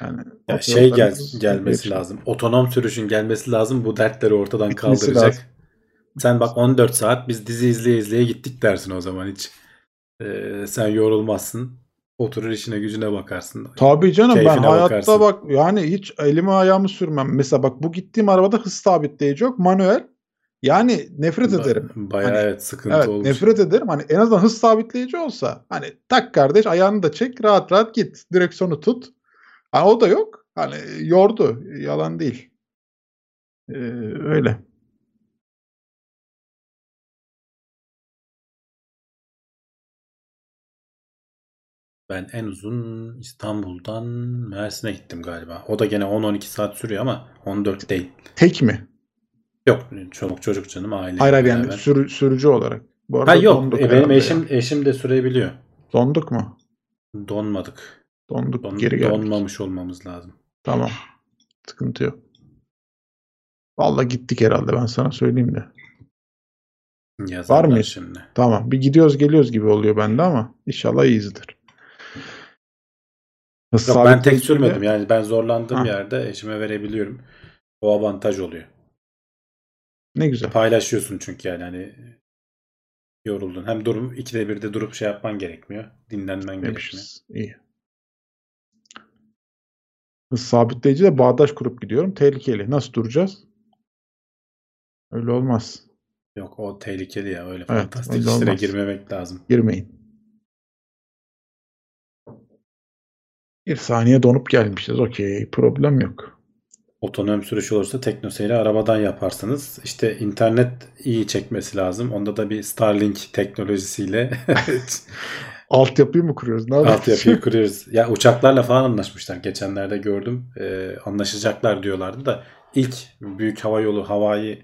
Yani Ya şey gel, gelmesi lazım. Otonom sürüşün gelmesi lazım. Bu dertleri ortadan Bitmesi kaldıracak. lazım. Sen bak 14 saat biz dizi izleye izleye gittik dersin o zaman hiç. Ee, sen yorulmazsın. Oturur işine gücüne bakarsın. Tabii canım ben hayatta bakarsın. bak yani hiç elimi ayağımı sürmem. Mesela bak bu gittiğim arabada hız sabitleyici yok. Manuel. Yani nefret Ba- ederim. Bayağı Hani- evet sıkıntı Evet olmuş. nefret ederim. Hani en azından hız sabitleyici olsa. Hani tak kardeş ayağını da çek rahat rahat git. Direksiyonu tut. Ha, o da yok. Hani yordu. Yalan değil. Ee, öyle. Ben en uzun İstanbul'dan Mersin'e gittim galiba. O da gene 10-12 saat sürüyor ama 14 değil. Tek mi? Yok çoluk çocuk canım aile. Hayır hayır yani sürü- sürücü olarak. Bu arada Ha yok e, benim eşim ya. eşim de sürebiliyor. Donduk mu? Donmadık. Donduk. Don, Geri geldik. donmamış olmamız lazım. Tamam. Sıkıntı yok. Vallahi gittik herhalde ben sana söyleyeyim de. Yazarlar mıyız? şimdi. Tamam. Bir gidiyoruz geliyoruz gibi oluyor bende ama inşallah iyiyizdir. Yok, ben tek sürmedim yani ben zorlandığım ha. yerde eşime verebiliyorum. O avantaj oluyor. Ne güzel. Paylaşıyorsun çünkü yani hani yoruldun. Hem durum ikide birde durup şey yapman gerekmiyor. Dinlenmen gerekmiyor. İyi. Hız sabitleyici de bağdaş kurup gidiyorum. Tehlikeli. Nasıl duracağız? Öyle olmaz. Yok o tehlikeli ya. Öyle evet, fantastik işlere olmaz. girmemek lazım. Girmeyin. Bir saniye donup gelmişiz. Okey. Problem yok. Otonom sürüş olursa teknoseyri arabadan yaparsınız. İşte internet iyi çekmesi lazım. Onda da bir Starlink teknolojisiyle Altyapıyı mı kuruyoruz? Ne Altyapıyı kuruyoruz. Ya uçaklarla falan anlaşmışlar. Geçenlerde gördüm. Ee, anlaşacaklar diyorlardı da ilk büyük hava yolu havayı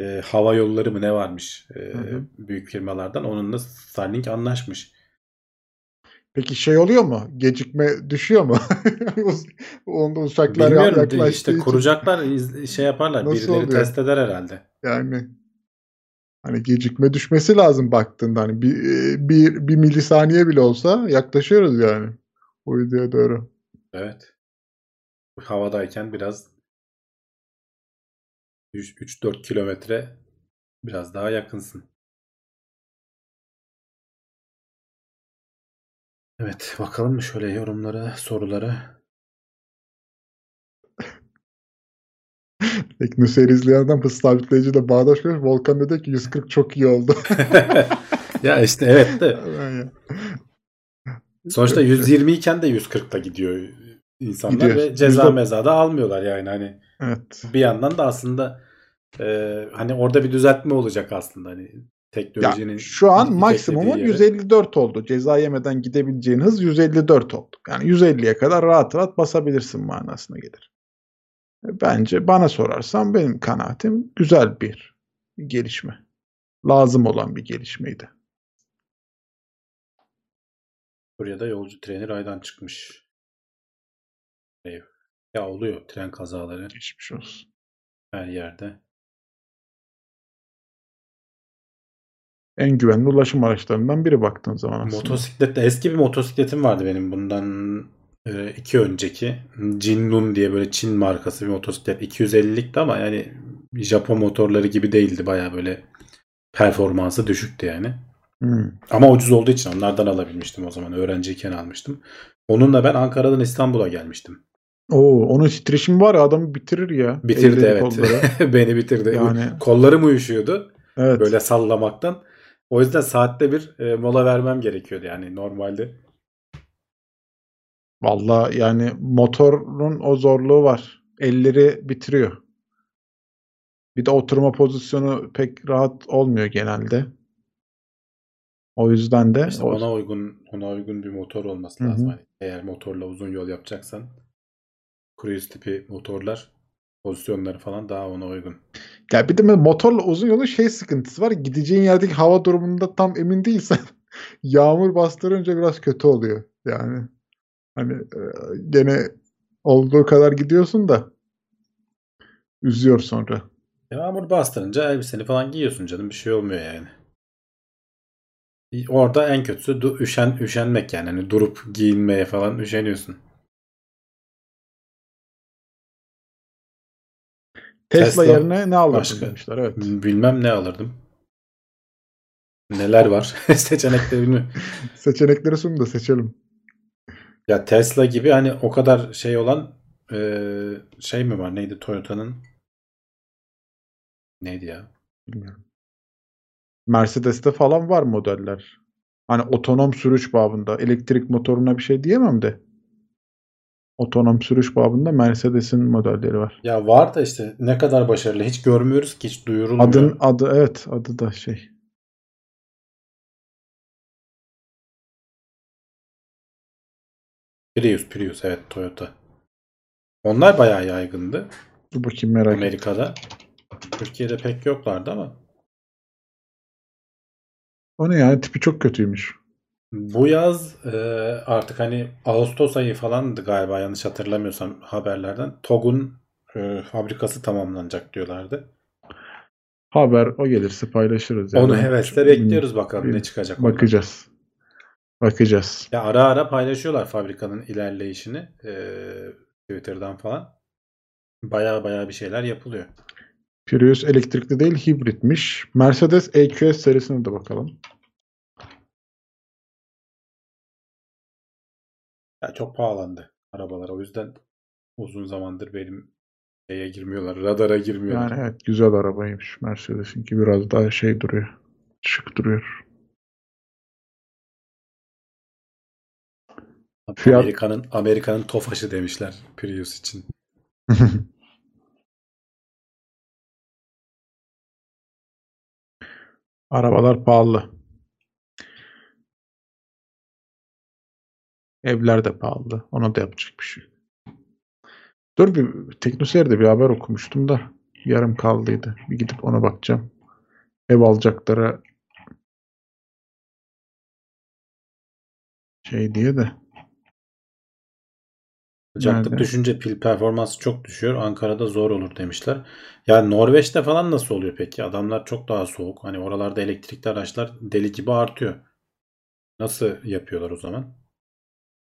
e, hava yolları mı ne varmış e, hı hı. büyük firmalardan onunla Starlink anlaşmış. Peki şey oluyor mu? Gecikme düşüyor mu? Onda uçaklar Bilmiyorum yaklaştığı işte için. kuracaklar şey yaparlar. Nasıl birileri oluyor? test eder herhalde. Yani hani gecikme düşmesi lazım baktığında hani bir, bir, bir milisaniye bile olsa yaklaşıyoruz yani uyduya doğru. Evet. Havadayken biraz 3-4 kilometre biraz daha yakınsın. Evet bakalım mı şöyle yorumlara, sorulara. Teknoseyir izleyen adam hız sabitleyici de bağdaş koymuş. Volkan dedi ki 140 çok iyi oldu. ya işte evet de. Sonuçta 120 iken de 140'ta gidiyor insanlar Gidiyor. ve ceza Yüzde... meza da almıyorlar yani hani. Evet. Bir yandan da aslında e, hani orada bir düzeltme olacak aslında hani teknolojinin. Ya, şu an maksimumu 154 oldu. Ceza yemeden gidebileceğin hız 154 oldu. Yani 150'ye kadar rahat rahat basabilirsin manasına gelir. Bence bana sorarsan benim kanaatim güzel bir gelişme. Lazım olan bir gelişmeydi. Buraya da yolcu treni raydan çıkmış. Ya oluyor tren kazaları. Geçmiş olsun. Her yerde. En güvenli ulaşım araçlarından biri baktığın zaman aslında. Motosiklet eski bir motosikletim vardı benim bundan e, iki önceki. Jinlun diye böyle Çin markası bir motosiklet. 250'likti ama yani Japon motorları gibi değildi. Baya böyle performansı düşüktü yani. Hmm. Ama ucuz olduğu için onlardan alabilmiştim o zaman. Öğrenciyken almıştım. Onunla ben Ankara'dan İstanbul'a gelmiştim. Oo, onun titreşimi var ya adamı bitirir ya. Bitirdi evet. Beni bitirdi. Yani... Kollarım uyuşuyordu. Evet. Böyle sallamaktan. O yüzden saatte bir e, mola vermem gerekiyordu yani normalde. Valla yani motorun o zorluğu var. Elleri bitiriyor. Bir de oturma pozisyonu pek rahat olmuyor genelde. O yüzden de işte ona uygun ona uygun bir motor olması lazım. Hani eğer motorla uzun yol yapacaksan cruise tipi motorlar pozisyonları falan daha ona uygun. Ya bir de motorla uzun yolun şey sıkıntısı var. Gideceğin yerdeki hava durumunda tam emin değilsen yağmur bastırınca biraz kötü oluyor. Yani hani e, gene olduğu kadar gidiyorsun da üzüyor sonra. Yağmur bastırınca elbiseni falan giyiyorsun canım bir şey olmuyor yani. Orada en kötüsü üşen üşenmek yani. Hani durup giyinmeye falan üşeniyorsun. Tesla, Tesla yerine ne alırdın başka, demişler. Evet. Bilmem ne alırdım. Neler var? Seçenekleri bilmiyorum. Seçenekleri sun da seçelim. Ya Tesla gibi hani o kadar şey olan e, şey mi var? Neydi Toyota'nın? Neydi ya? Bilmiyorum. Mercedes'te falan var modeller. Hani otonom sürüş babında elektrik motoruna bir şey diyemem de otonom sürüş babında Mercedes'in modelleri var. Ya var da işte ne kadar başarılı hiç görmüyoruz ki hiç duyurulmuyor. Adın adı evet adı da şey. Prius, Prius evet Toyota. Onlar bayağı yaygındı. Dur bakayım merak Amerika'da. Türkiye'de pek yoklardı ama. O ne yani tipi çok kötüymüş. Bu yaz e, artık hani Ağustos ayı falandı galiba yanlış hatırlamıyorsam haberlerden. TOG'un e, fabrikası tamamlanacak diyorlardı. Haber o gelirse paylaşırız. Yani. Onu hevesle bekliyoruz bakalım ne çıkacak. Bakacağız. Bakacağız. Ya ara ara paylaşıyorlar fabrikanın ilerleyişini ee, Twitter'dan falan. Baya baya bir şeyler yapılıyor. Prius elektrikli değil hibritmiş. Mercedes EQS serisine de bakalım. Ya çok pahalandı arabalar. O yüzden uzun zamandır benim şeye girmiyorlar. Radara girmiyorlar. Yani evet güzel arabaymış. Mercedes'inki biraz daha şey duruyor. Şık duruyor. Fiyat- Amerika'nın Amerika'nın Tofaş'ı demişler Prius için. Arabalar pahalı. Evler de pahalı. Ona da yapacak bir şey. yok. Dur bir Teknoseyir'de bir haber okumuştum da yarım kaldıydı. Bir gidip ona bakacağım. Ev alacaklara şey diye de Sıcaklık Nerede? düşünce pil performansı çok düşüyor. Ankara'da zor olur demişler. Yani Norveç'te falan nasıl oluyor peki? Adamlar çok daha soğuk. Hani oralarda elektrikli araçlar deli gibi artıyor. Nasıl yapıyorlar o zaman?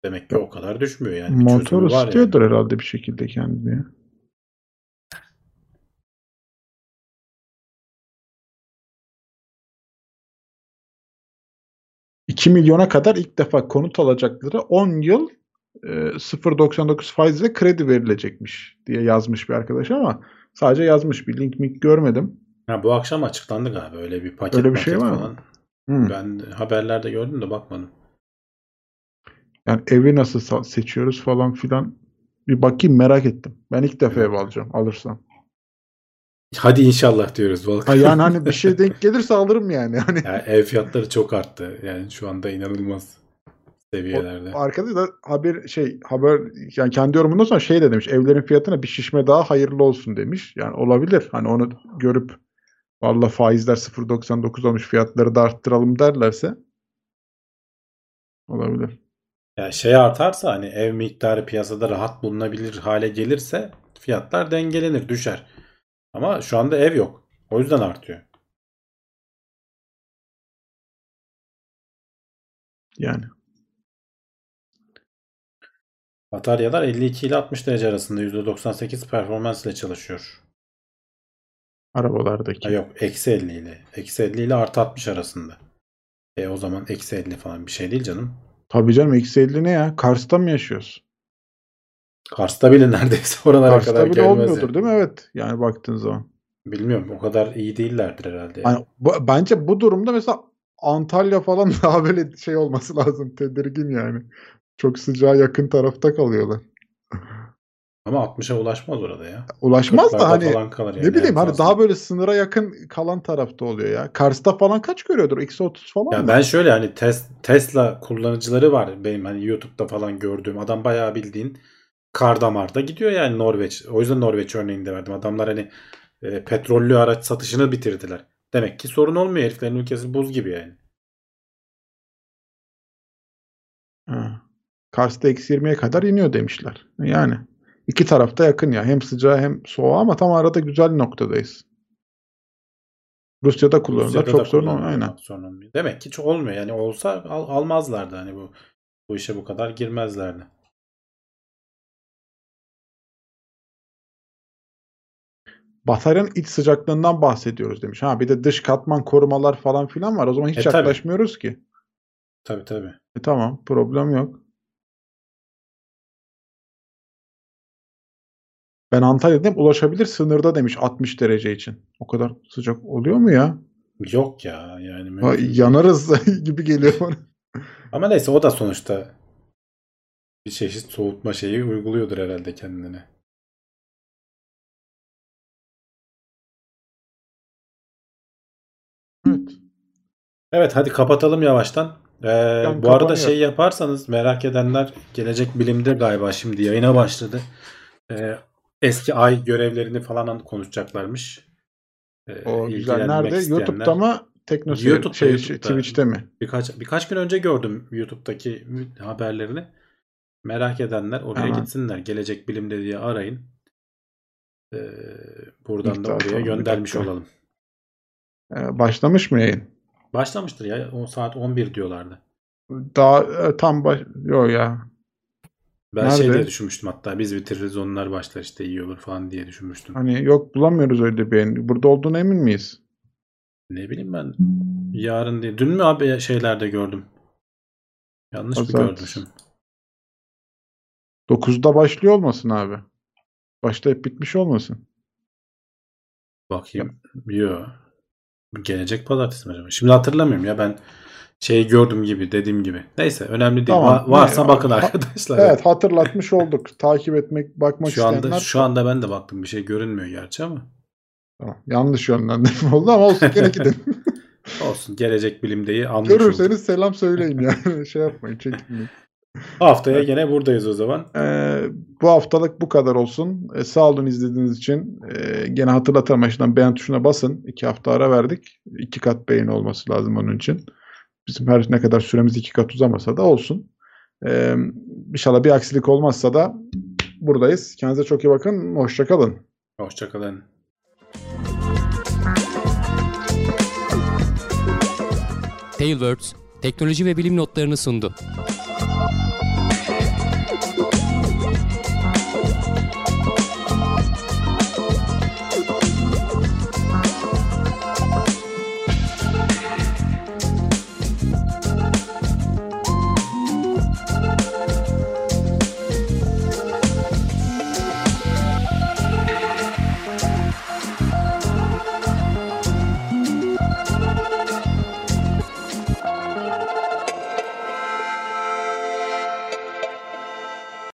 Demek ki o kadar düşmüyor yani. Bir motor var yani. ısıtıyordur herhalde bir şekilde kendini. 2 milyona kadar ilk defa konut alacakları 10 yıl e, 0.99 faizle kredi verilecekmiş diye yazmış bir arkadaş ama sadece yazmış bir link mink görmedim. Ha, bu akşam açıklandı galiba öyle bir paket Öyle bir şey maket var mı? falan. Hmm. Ben haberlerde gördüm de bakmadım. Yani evi nasıl seçiyoruz falan filan bir bakayım merak ettim. Ben ilk defa ev alacağım alırsam. Hadi inşallah diyoruz Volkan. Ha yani hani bir şey denk gelirse alırım yani. Hani Yani ev fiyatları çok arttı. Yani şu anda inanılmaz seviyelerde. Arkadaş da haber şey haber yani kendi yorumundan sonra şey de demiş evlerin fiyatına bir şişme daha hayırlı olsun demiş. Yani olabilir. Hani onu görüp valla faizler 0.99 olmuş fiyatları da arttıralım derlerse olabilir. Yani şey artarsa hani ev miktarı piyasada rahat bulunabilir hale gelirse fiyatlar dengelenir, düşer. Ama şu anda ev yok. O yüzden artıyor. Yani Bataryalar 52 ile 60 derece arasında %98 performans ile çalışıyor. arabalardaki. Ha yok eksi 50 ile. Eksi 50 ile artı 60 arasında. E o zaman eksi 50 falan bir şey değil canım. Tabii canım eksi 50 ne ya? Kars'ta mı yaşıyoruz? Kars'ta bile neredeyse oralara Kars'ta kadar bile gelmez. olmuyordur yani. değil mi? Evet. Yani baktığın zaman. Bilmiyorum o kadar iyi değillerdir herhalde. yani. Bu- bence bu durumda mesela Antalya falan daha böyle şey olması lazım. Tedirgin yani. Çok sıcağa yakın tarafta kalıyorlar. Ama 60'a ulaşmaz orada ya. Ulaşmaz da 40'larda hani yani ne bileyim hani daha böyle sınıra yakın kalan tarafta oluyor ya. Kars'ta falan kaç görüyordur? Eksi 30 falan Ya mı? ben şöyle hani tes- Tesla kullanıcıları var benim hani YouTube'da falan gördüğüm adam bayağı bildiğin kar damarda gidiyor yani Norveç. O yüzden Norveç örneğini de verdim. Adamlar hani e, petrollü araç satışını bitirdiler. Demek ki sorun olmuyor heriflerin ülkesi buz gibi yani. Ha. Kars'ta eksi 20'ye kadar iniyor demişler. Yani iki tarafta yakın ya. Hem sıcağı hem soğuğa ama tam arada güzel noktadayız. Rusya'da kullanıyorlar. Rusya'da da Çok sorun olmuyor. Aynen. sorun. Demek ki çok olmuyor yani olsa al- almazlardı hani bu bu işe bu kadar girmezlerdi. Bataryanın iç sıcaklığından bahsediyoruz demiş. Ha bir de dış katman korumalar falan filan var. O zaman hiç E, tabii. yaklaşmıyoruz ki. Tabii tabii. E, tamam problem yok. Ben Antalya'dayım ulaşabilir sınırda demiş 60 derece için. O kadar sıcak oluyor mu ya? Yok ya yani Ha, yanarız gibi geliyor bana. Ama neyse o da sonuçta bir çeşit soğutma şeyi uyguluyordur herhalde kendine. Evet. Evet hadi kapatalım yavaştan. Ee, Yani bu arada şey yaparsanız merak edenler Gelecek Bilim'de galiba şimdi yayına başladı. Ee, eski ay görevlerini falan konuşacaklarmış. Ee, O güzel. Nerede? isteyenler- YouTube'da mı? Teknoseyir YouTube'da, şey, YouTube'da. Twitch'te mi? Birkaç birkaç gün önce gördüm YouTube'daki haberlerini. Merak edenler oraya Hemen. gitsinler. Gelecek Bilim'de diye arayın. Ee, buradan İlk da oraya göndermiş olalım. Ee, başlamış mı yayın? Başlamıştır ya. 10 saat 11 diyorlardı. Daha e, tam baş... Yok ya. Ben Nerede? şey diye düşünmüştüm hatta biz bitiririz onlar başlar işte iyi olur falan diye düşünmüştüm. Hani yok bulamıyoruz öyle bir. Burada olduğuna emin miyiz? Ne bileyim ben yarın diye. Dün mü abi şeylerde gördüm? Yanlış mı görmüşüm? 9'da başlıyor olmasın abi. Başlayıp bitmiş olmasın. Bakayım. Yo. Gelecek pazartesi mi acaba? Şimdi hatırlamıyorum ya ben şeyi gördüm gibi dediğim gibi. Neyse önemli değil. Tamam. Va- varsa Ne- bakın Ha- arkadaşlar. Evet hatırlatmış olduk. Takip etmek, bakmak Şu anda isteyenler. şu anda ben de baktım bir şey görünmüyor gerçi ama Tamam, yanlış yönlendirme oldu ama olsun gene gidelim. olsun gelecek bilimdeyi anlamış olduk. Görürseniz selam söyleyin yani. şey yapmayın çekinmeyin. Haftaya gene buradayız o zaman. Ee, bu haftalık bu kadar olsun. Ee, sağ olun izlediğiniz için. Ee, gene hatırlatan başından beğen tuşuna basın. İki hafta ara verdik. İki kat beğeni olması lazım onun için. Bizim her ne kadar süremiz iki kat uzamasa da olsun. Ee, inşallah bir aksilik olmazsa da buradayız. Kendinize çok iyi bakın. Hoşçakalın. Hoşçakalın. Tailwords teknoloji ve bilim notlarını sundu.